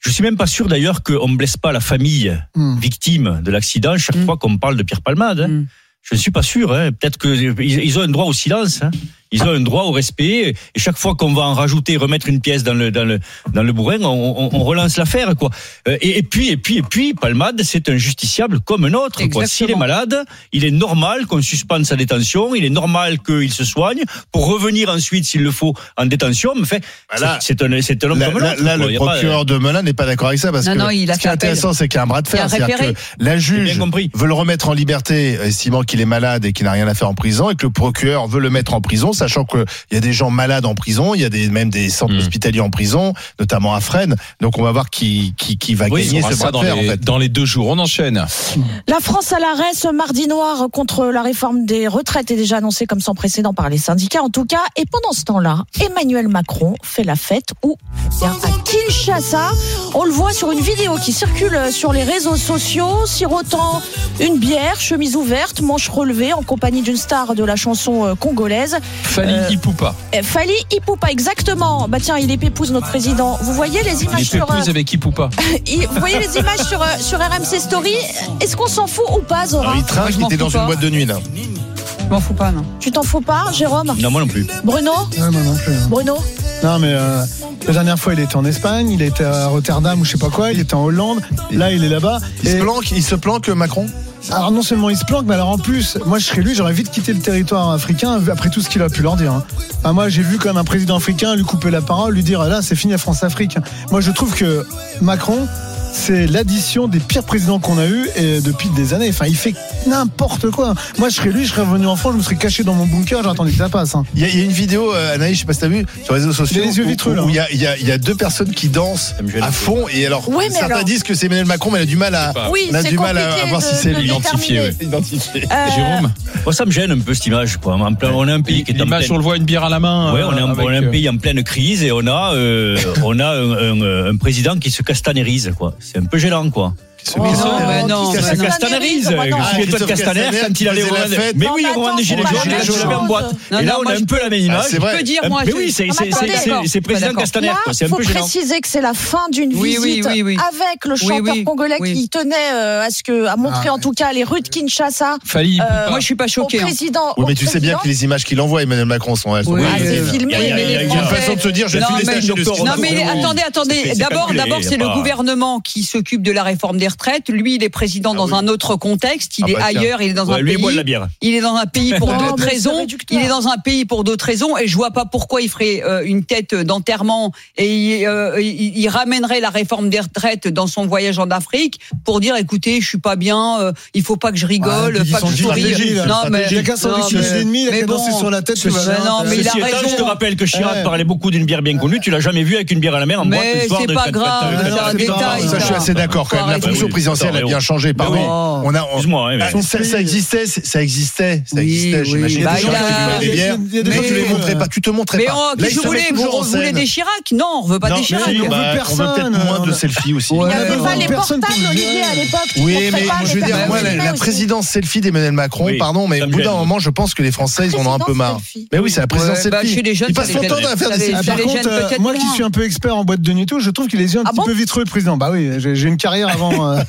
Speaker 5: je suis même pas sûr d'ailleurs qu'on ne blesse pas la famille
Speaker 6: Hmm.
Speaker 5: victime de l'accident chaque
Speaker 7: Mm.
Speaker 5: fois qu'on parle de Pierre Palmade. hein.
Speaker 7: Mm.
Speaker 5: Je ne suis pas sûr. Hein. Peut-être qu'ils ils ont un droit au silence. Hein. Ils ont un droit au respect. Et chaque fois qu'on va en rajouter, remettre une pièce dans le dans le dans le bourrin, on, on, on relance l'affaire, quoi. Euh, Et, et puis et puis et puis, Palmade, c'est un justiciable comme un autre. Quoi. S'il est malade, il est normal qu'on suspende sa détention. Il est normal qu'il se soigne pour revenir ensuite, s'il le faut, en détention. Mais fait,
Speaker 4: Voilà.
Speaker 5: c'est c'est un c'est un homme
Speaker 4: Là,
Speaker 5: comme
Speaker 4: là, là,
Speaker 5: quoi.
Speaker 4: le procureur de Melun n'est pas d'accord avec ça parce
Speaker 7: Non,
Speaker 4: que
Speaker 7: non, il a
Speaker 4: ce qui est intéressant, c'est qu'il y a un bras de fer.
Speaker 7: référé.
Speaker 4: que la juge veut le remettre en liberté, estimant qu'il est malade et qu'il n'a rien à faire en prison, et que le procureur veut le mettre en prison, sachant qu'il y a des gens malades en prison, il y a des, même des centres
Speaker 3: Mm.
Speaker 4: hospitaliers en prison, notamment à Fresnes. Donc on va voir qui, qui, qui va
Speaker 3: Oui,
Speaker 4: gagner ce bras
Speaker 3: dans
Speaker 4: de fer,
Speaker 3: les,
Speaker 4: en fait.
Speaker 3: dans les deux jours. On enchaîne.
Speaker 15: La France à l'arrêt, ce mardi noir contre la réforme des retraites est déjà annoncé comme sans précédent par les syndicats en tout cas. Et pendant ce temps-là, Emmanuel Macron fait la fête où Bien, À Kinshasa, on le voit sur une vidéo qui circule sur les réseaux sociaux, sirotant une bière, chemise ouverte, manche relevée, en compagnie d'une star de la chanson euh, congolaise.
Speaker 3: Fali
Speaker 15: Euh,
Speaker 3: Ipupa.
Speaker 15: Euh, Fali Ipupa, exactement. Bah tiens, il est pépouze notre président. Vous voyez les
Speaker 3: Il
Speaker 15: images
Speaker 3: est
Speaker 15: sur euh,
Speaker 3: avec Ipupa.
Speaker 15: il- vous voyez les images sur euh, sur RMC Story? Est-ce qu'on s'en fout ou pas, Zora?
Speaker 4: Alors, il trinque, il était dans
Speaker 7: pas.
Speaker 4: une boîte de nuit là.
Speaker 7: Je m'en fous pas, non.
Speaker 15: Tu t'en fous pas, Jérôme?
Speaker 5: Non, moi non plus.
Speaker 15: Bruno?
Speaker 6: Ouais, moi non plus. hein.
Speaker 15: Bruno?
Speaker 6: Non, mais euh, la dernière fois, il était en Espagne, il était à Rotterdam ou je sais pas quoi, il était en Hollande. Là, il est là-bas.
Speaker 4: Il
Speaker 6: Et-
Speaker 4: se planque, il se planque Macron?
Speaker 6: Alors non seulement il se planque, mais alors en plus, moi je serais lui, j'aurais vite quitté le territoire africain après tout ce qu'il a pu leur dire. Hein. Moi j'ai vu quand même un président africain lui couper la parole, lui dire là c'est fini la France-Afrique. Moi je trouve que Macron c'est l'addition des pires présidents qu'on a eu depuis des années. Enfin, il fait n'importe quoi. Moi, je serais lui, je serais revenu en France, je me serais caché dans mon bunker, j'ai attendu que ça passe. Hein.
Speaker 4: Il, y a, une vidéo, euh, Anaïs, je sais pas si t'as vu, sur les réseaux sociaux,
Speaker 6: les yeux vitreux,
Speaker 4: où, il, y a, il, y a, il y, a deux personnes qui dansent à fond. Et alors,
Speaker 15: oui,
Speaker 4: certains disent que c'est Emmanuel Macron, mais elle a du mal à,
Speaker 15: oui,
Speaker 4: voir si c'est lui.
Speaker 3: Jérôme
Speaker 5: Moi, ça me gêne un peu cette image. Quoi. En plein, on a un pays qui est en pleine...
Speaker 3: on le voit une bière à la main.
Speaker 5: Ouais, on, est en, euh,
Speaker 3: avec...
Speaker 5: on a un pays en pleine crise et on a, euh, un, un président qui se castanérise. Quoi c'est un peu gênant, quoi.
Speaker 6: Ce
Speaker 7: oh non, non,
Speaker 15: c'est Castanerise.
Speaker 5: Souviens-toi ah,
Speaker 4: de
Speaker 5: Castaner quand il allait
Speaker 4: au
Speaker 5: Mais oui,
Speaker 15: Rouen
Speaker 5: des Gilets jaunes, en boîte. Et là, on a un peu la même
Speaker 4: ah,
Speaker 5: image.
Speaker 7: Je peux dire, moi.
Speaker 5: Mais oui, c'est président Castaner. Il
Speaker 15: faut préciser que c'est la fin d'une visite avec le chanteur congolais qui tenait euh, à ce que, à montrer
Speaker 6: ah,
Speaker 15: en tout cas les rues de Kinshasa. Euh,
Speaker 7: moi, je suis pas choqué. Hein.
Speaker 15: Président.
Speaker 4: mais tu sais bien que les images qu'il envoie, Emmanuel Macron, sont elles.
Speaker 5: Il y a une
Speaker 4: façon de se dire, je suis les
Speaker 7: Non, mais attendez, attendez. D'abord, c'est le gouvernement qui s'occupe de la réforme des retraites. Lui, il est président ah dans oui. un autre contexte. Il
Speaker 4: ah
Speaker 7: est
Speaker 4: bah
Speaker 7: ailleurs. Il est dans
Speaker 5: ouais,
Speaker 7: un
Speaker 5: lui
Speaker 7: pays.
Speaker 5: La bière.
Speaker 7: Il est dans un pays pour d'autres raisons. Il est dans un pays pour d'autres raisons. Et je vois pas pourquoi il ferait euh, une tête d'enterrement et il, euh, il, il, ramènerait la réforme des retraites dans son voyage en Afrique pour dire écoutez, je suis pas bien. Euh, il faut pas que je rigole,
Speaker 6: ah,
Speaker 7: pas que je
Speaker 6: souris.
Speaker 7: Non mais chacun son
Speaker 6: ennemi. Il a
Speaker 7: bon,
Speaker 6: sur la tête.
Speaker 7: Non mais il a raison.
Speaker 5: Je te rappelle que Chirac parlait beaucoup d'une bière bien connue. Tu l'as jamais vu avec une bière à la mer en boîte.
Speaker 7: Mais c'est pas
Speaker 5: euh,
Speaker 7: grave.
Speaker 6: C'est un détail.
Speaker 4: Je suis assez d'accord quand même
Speaker 5: l'élection
Speaker 4: présidentielle a bien changé. Pardon.
Speaker 7: Oui.
Speaker 4: On a, on, bah, ça, ça, existait, ça existait, ça existait. J'imagine.
Speaker 7: Bah,
Speaker 4: tu les montrais pas, tu te montrais
Speaker 7: mais
Speaker 4: pas. Mais
Speaker 7: je
Speaker 4: voulais,
Speaker 7: vous voulez des Chirac Non, on ne veut pas des Chirac.
Speaker 4: Bah, on veut
Speaker 6: personne.
Speaker 4: Moins de selfies aussi.
Speaker 15: Il n'y avait pas les portables Olivier à l'époque.
Speaker 4: Oui, mais je veux dire, moi, la présidence selfie d'Emmanuel Macron, pardon, mais au bout d'un moment, je pense que les Français, ils en ont un peu marre. Mais oui, c'est la présidence selfie. Ils passent son temps à faire des selfies.
Speaker 6: Euh, moi qui suis un peu expert en boîte de nuit tout, je trouve qu'il est un petit peu vitreux le président. Bah oui, j'ai une carrière avant Hein.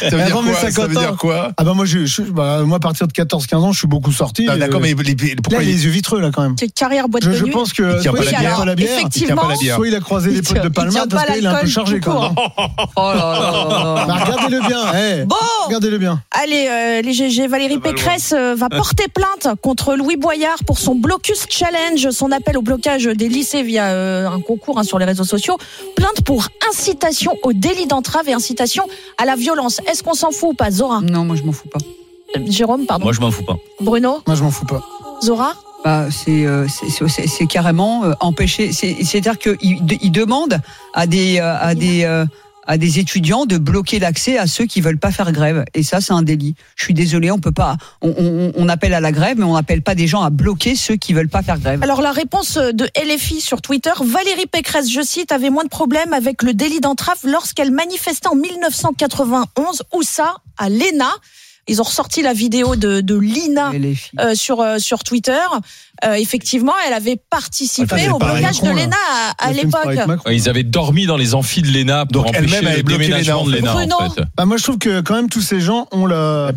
Speaker 4: ça veut dire quoi,
Speaker 6: Ah bah moi, bah, moi, à partir de 14-15 ans, je suis beaucoup sorti.
Speaker 4: Ah, d'accord,
Speaker 6: euh,
Speaker 4: mais pourquoi
Speaker 6: là, il... les yeux vitreux là quand même
Speaker 15: C'est carrière boîte
Speaker 6: je,
Speaker 15: de nuit.
Speaker 6: Je pense que
Speaker 4: il tient la bière,
Speaker 15: effectivement,
Speaker 6: soit il a croisé les potes de Palma parce qu'il est un peu chargé quand hein. hein. même.
Speaker 7: Oh là là.
Speaker 6: Bah, regardez-le bien. Eh.
Speaker 15: Bon.
Speaker 6: Regardez-le bien.
Speaker 15: Allez, euh, les GG, Valérie Pécresse euh, va porter plainte contre Louis Boyard pour son blocus challenge, son appel au blocage des lycées via un concours sur les réseaux sociaux. Plainte pour incitation au délit d'entrave et incitation à la violence. Est-ce qu'on s'en fout ou pas, Zora
Speaker 7: Non, moi je m'en fous pas.
Speaker 15: Jérôme, pardon.
Speaker 5: Moi je m'en fous pas.
Speaker 15: Bruno
Speaker 6: Moi je m'en fous pas.
Speaker 15: Zora
Speaker 7: bah, c'est euh, carrément euh, empêcher. C'est-à-dire qu'ils demandent à des, euh, à des euh, à des étudiants de bloquer l'accès à ceux qui veulent pas faire grève. Et ça, c'est un délit. Je suis désolé, on peut pas. On, appelle à la grève, mais on n'appelle pas des gens à bloquer ceux qui veulent pas faire grève.
Speaker 15: Alors la réponse de LFI sur Twitter, Valérie Pécresse, je cite, avait moins de problèmes avec le délit d'entrave lorsqu'elle manifestait en 1991. Où ça À l'ENA. Ils ont ressorti la vidéo de, de Lina euh, sur euh, sur Twitter. Euh, effectivement, elle avait participé au blocage de l'ENA à, à l'époque.
Speaker 3: Ils hein. avaient dormi dans les amphis de l'ENA pour
Speaker 4: Donc
Speaker 3: empêcher
Speaker 4: elle
Speaker 3: le déménagement de
Speaker 4: l'ENA.
Speaker 15: En fait.
Speaker 6: Bah, moi, je trouve que quand même tous ces gens ont la,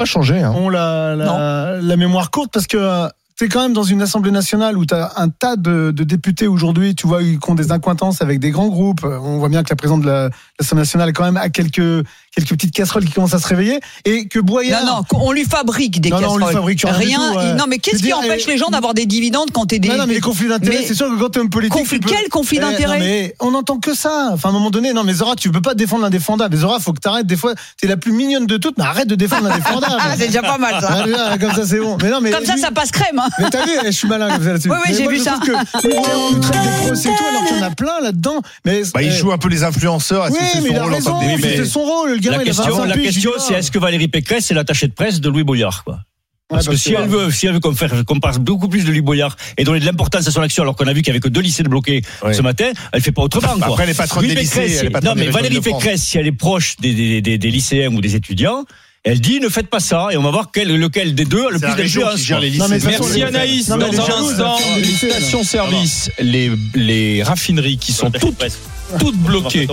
Speaker 6: ont la, la, mémoire courte parce que t'es quand même dans une assemblée nationale où t'as un tas de, députés aujourd'hui, tu vois, qui ont des acquaintances avec des grands groupes. On voit bien que la présidente de l'Assemblée nationale est quand même à quelques quelques petites casseroles qui commencent à se réveiller et que Boyard.
Speaker 7: Non, non, on lui fabrique des
Speaker 6: casseroles. Non, on lui fabrique rien.
Speaker 7: rien
Speaker 6: tout,
Speaker 7: non, mais qu'est-ce qui empêche les gens d'avoir des dividendes quand t'es des.
Speaker 6: Non, mais les conflits d'intérêts, c'est sûr que quand t'es un politique.
Speaker 7: Conflit,
Speaker 6: peux...
Speaker 7: Quel conflit
Speaker 6: eh,
Speaker 7: d'intérêts
Speaker 6: Mais on n'entend que ça. Enfin, à un moment donné, non, mais Zora, tu peux pas défendre l'indéfendable. Zora, faut que t'arrêtes. Des fois, t'es la plus mignonne de toutes, mais arrête de défendre l'indéfendable.
Speaker 7: ah, c'est déjà pas mal, ça.
Speaker 6: Ah, comme ça, c'est bon. Mais non, mais
Speaker 7: comme ça, ça passe crème. Hein.
Speaker 6: Mais t'as vu, eh, je suis malin comme ça là-dessus.
Speaker 7: Oui, oui, j'ai vu ça.
Speaker 6: Nous traite de procès tout, alors qu'il y en a plein là-dedans. Mais
Speaker 4: bah, il
Speaker 6: eh.
Speaker 4: joue un peu les influenceurs.
Speaker 6: Oui, mais. C'est son rôle,
Speaker 5: la question, la question c'est est-ce que Valérie Pécresse est l'attachée de presse de Louis Boyard quoi parce, que, si elle veut, si elle veut qu'on qu beaucoup plus de Louis Boyard et donner de l'importance à son action, alors qu'on a vu qu'il y avait que deux lycées bloqués ce matin, elle fait pas autrement.
Speaker 4: Bah,
Speaker 5: quoi.
Speaker 4: Après, elle est pas trop
Speaker 5: non, mais Valérie Pécresse, si elle est proche des, des, des, des lycéens ou des étudiants, elle dit ne faites pas ça et on va voir quel, lequel des deux a le plus
Speaker 6: d'ajouts à
Speaker 3: Merci Anaïs. Dans un instant, les stations-service, les, les raffineries qui sont toutes toutes bloquées.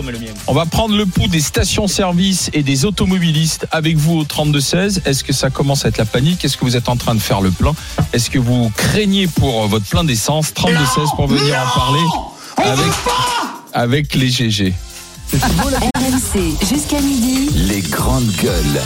Speaker 3: On va prendre le pouls des stations-service et des automobilistes avec vous au 32-16. Est-ce que ça commence à être la panique? Est-ce que vous êtes en train de faire le plein? Est-ce que vous craignez pour euh, votre plein d'essence? 32-16 pour venir en parler avec, avec les GG.
Speaker 2: RMC, jusqu'à midi.
Speaker 1: Les grandes gueules.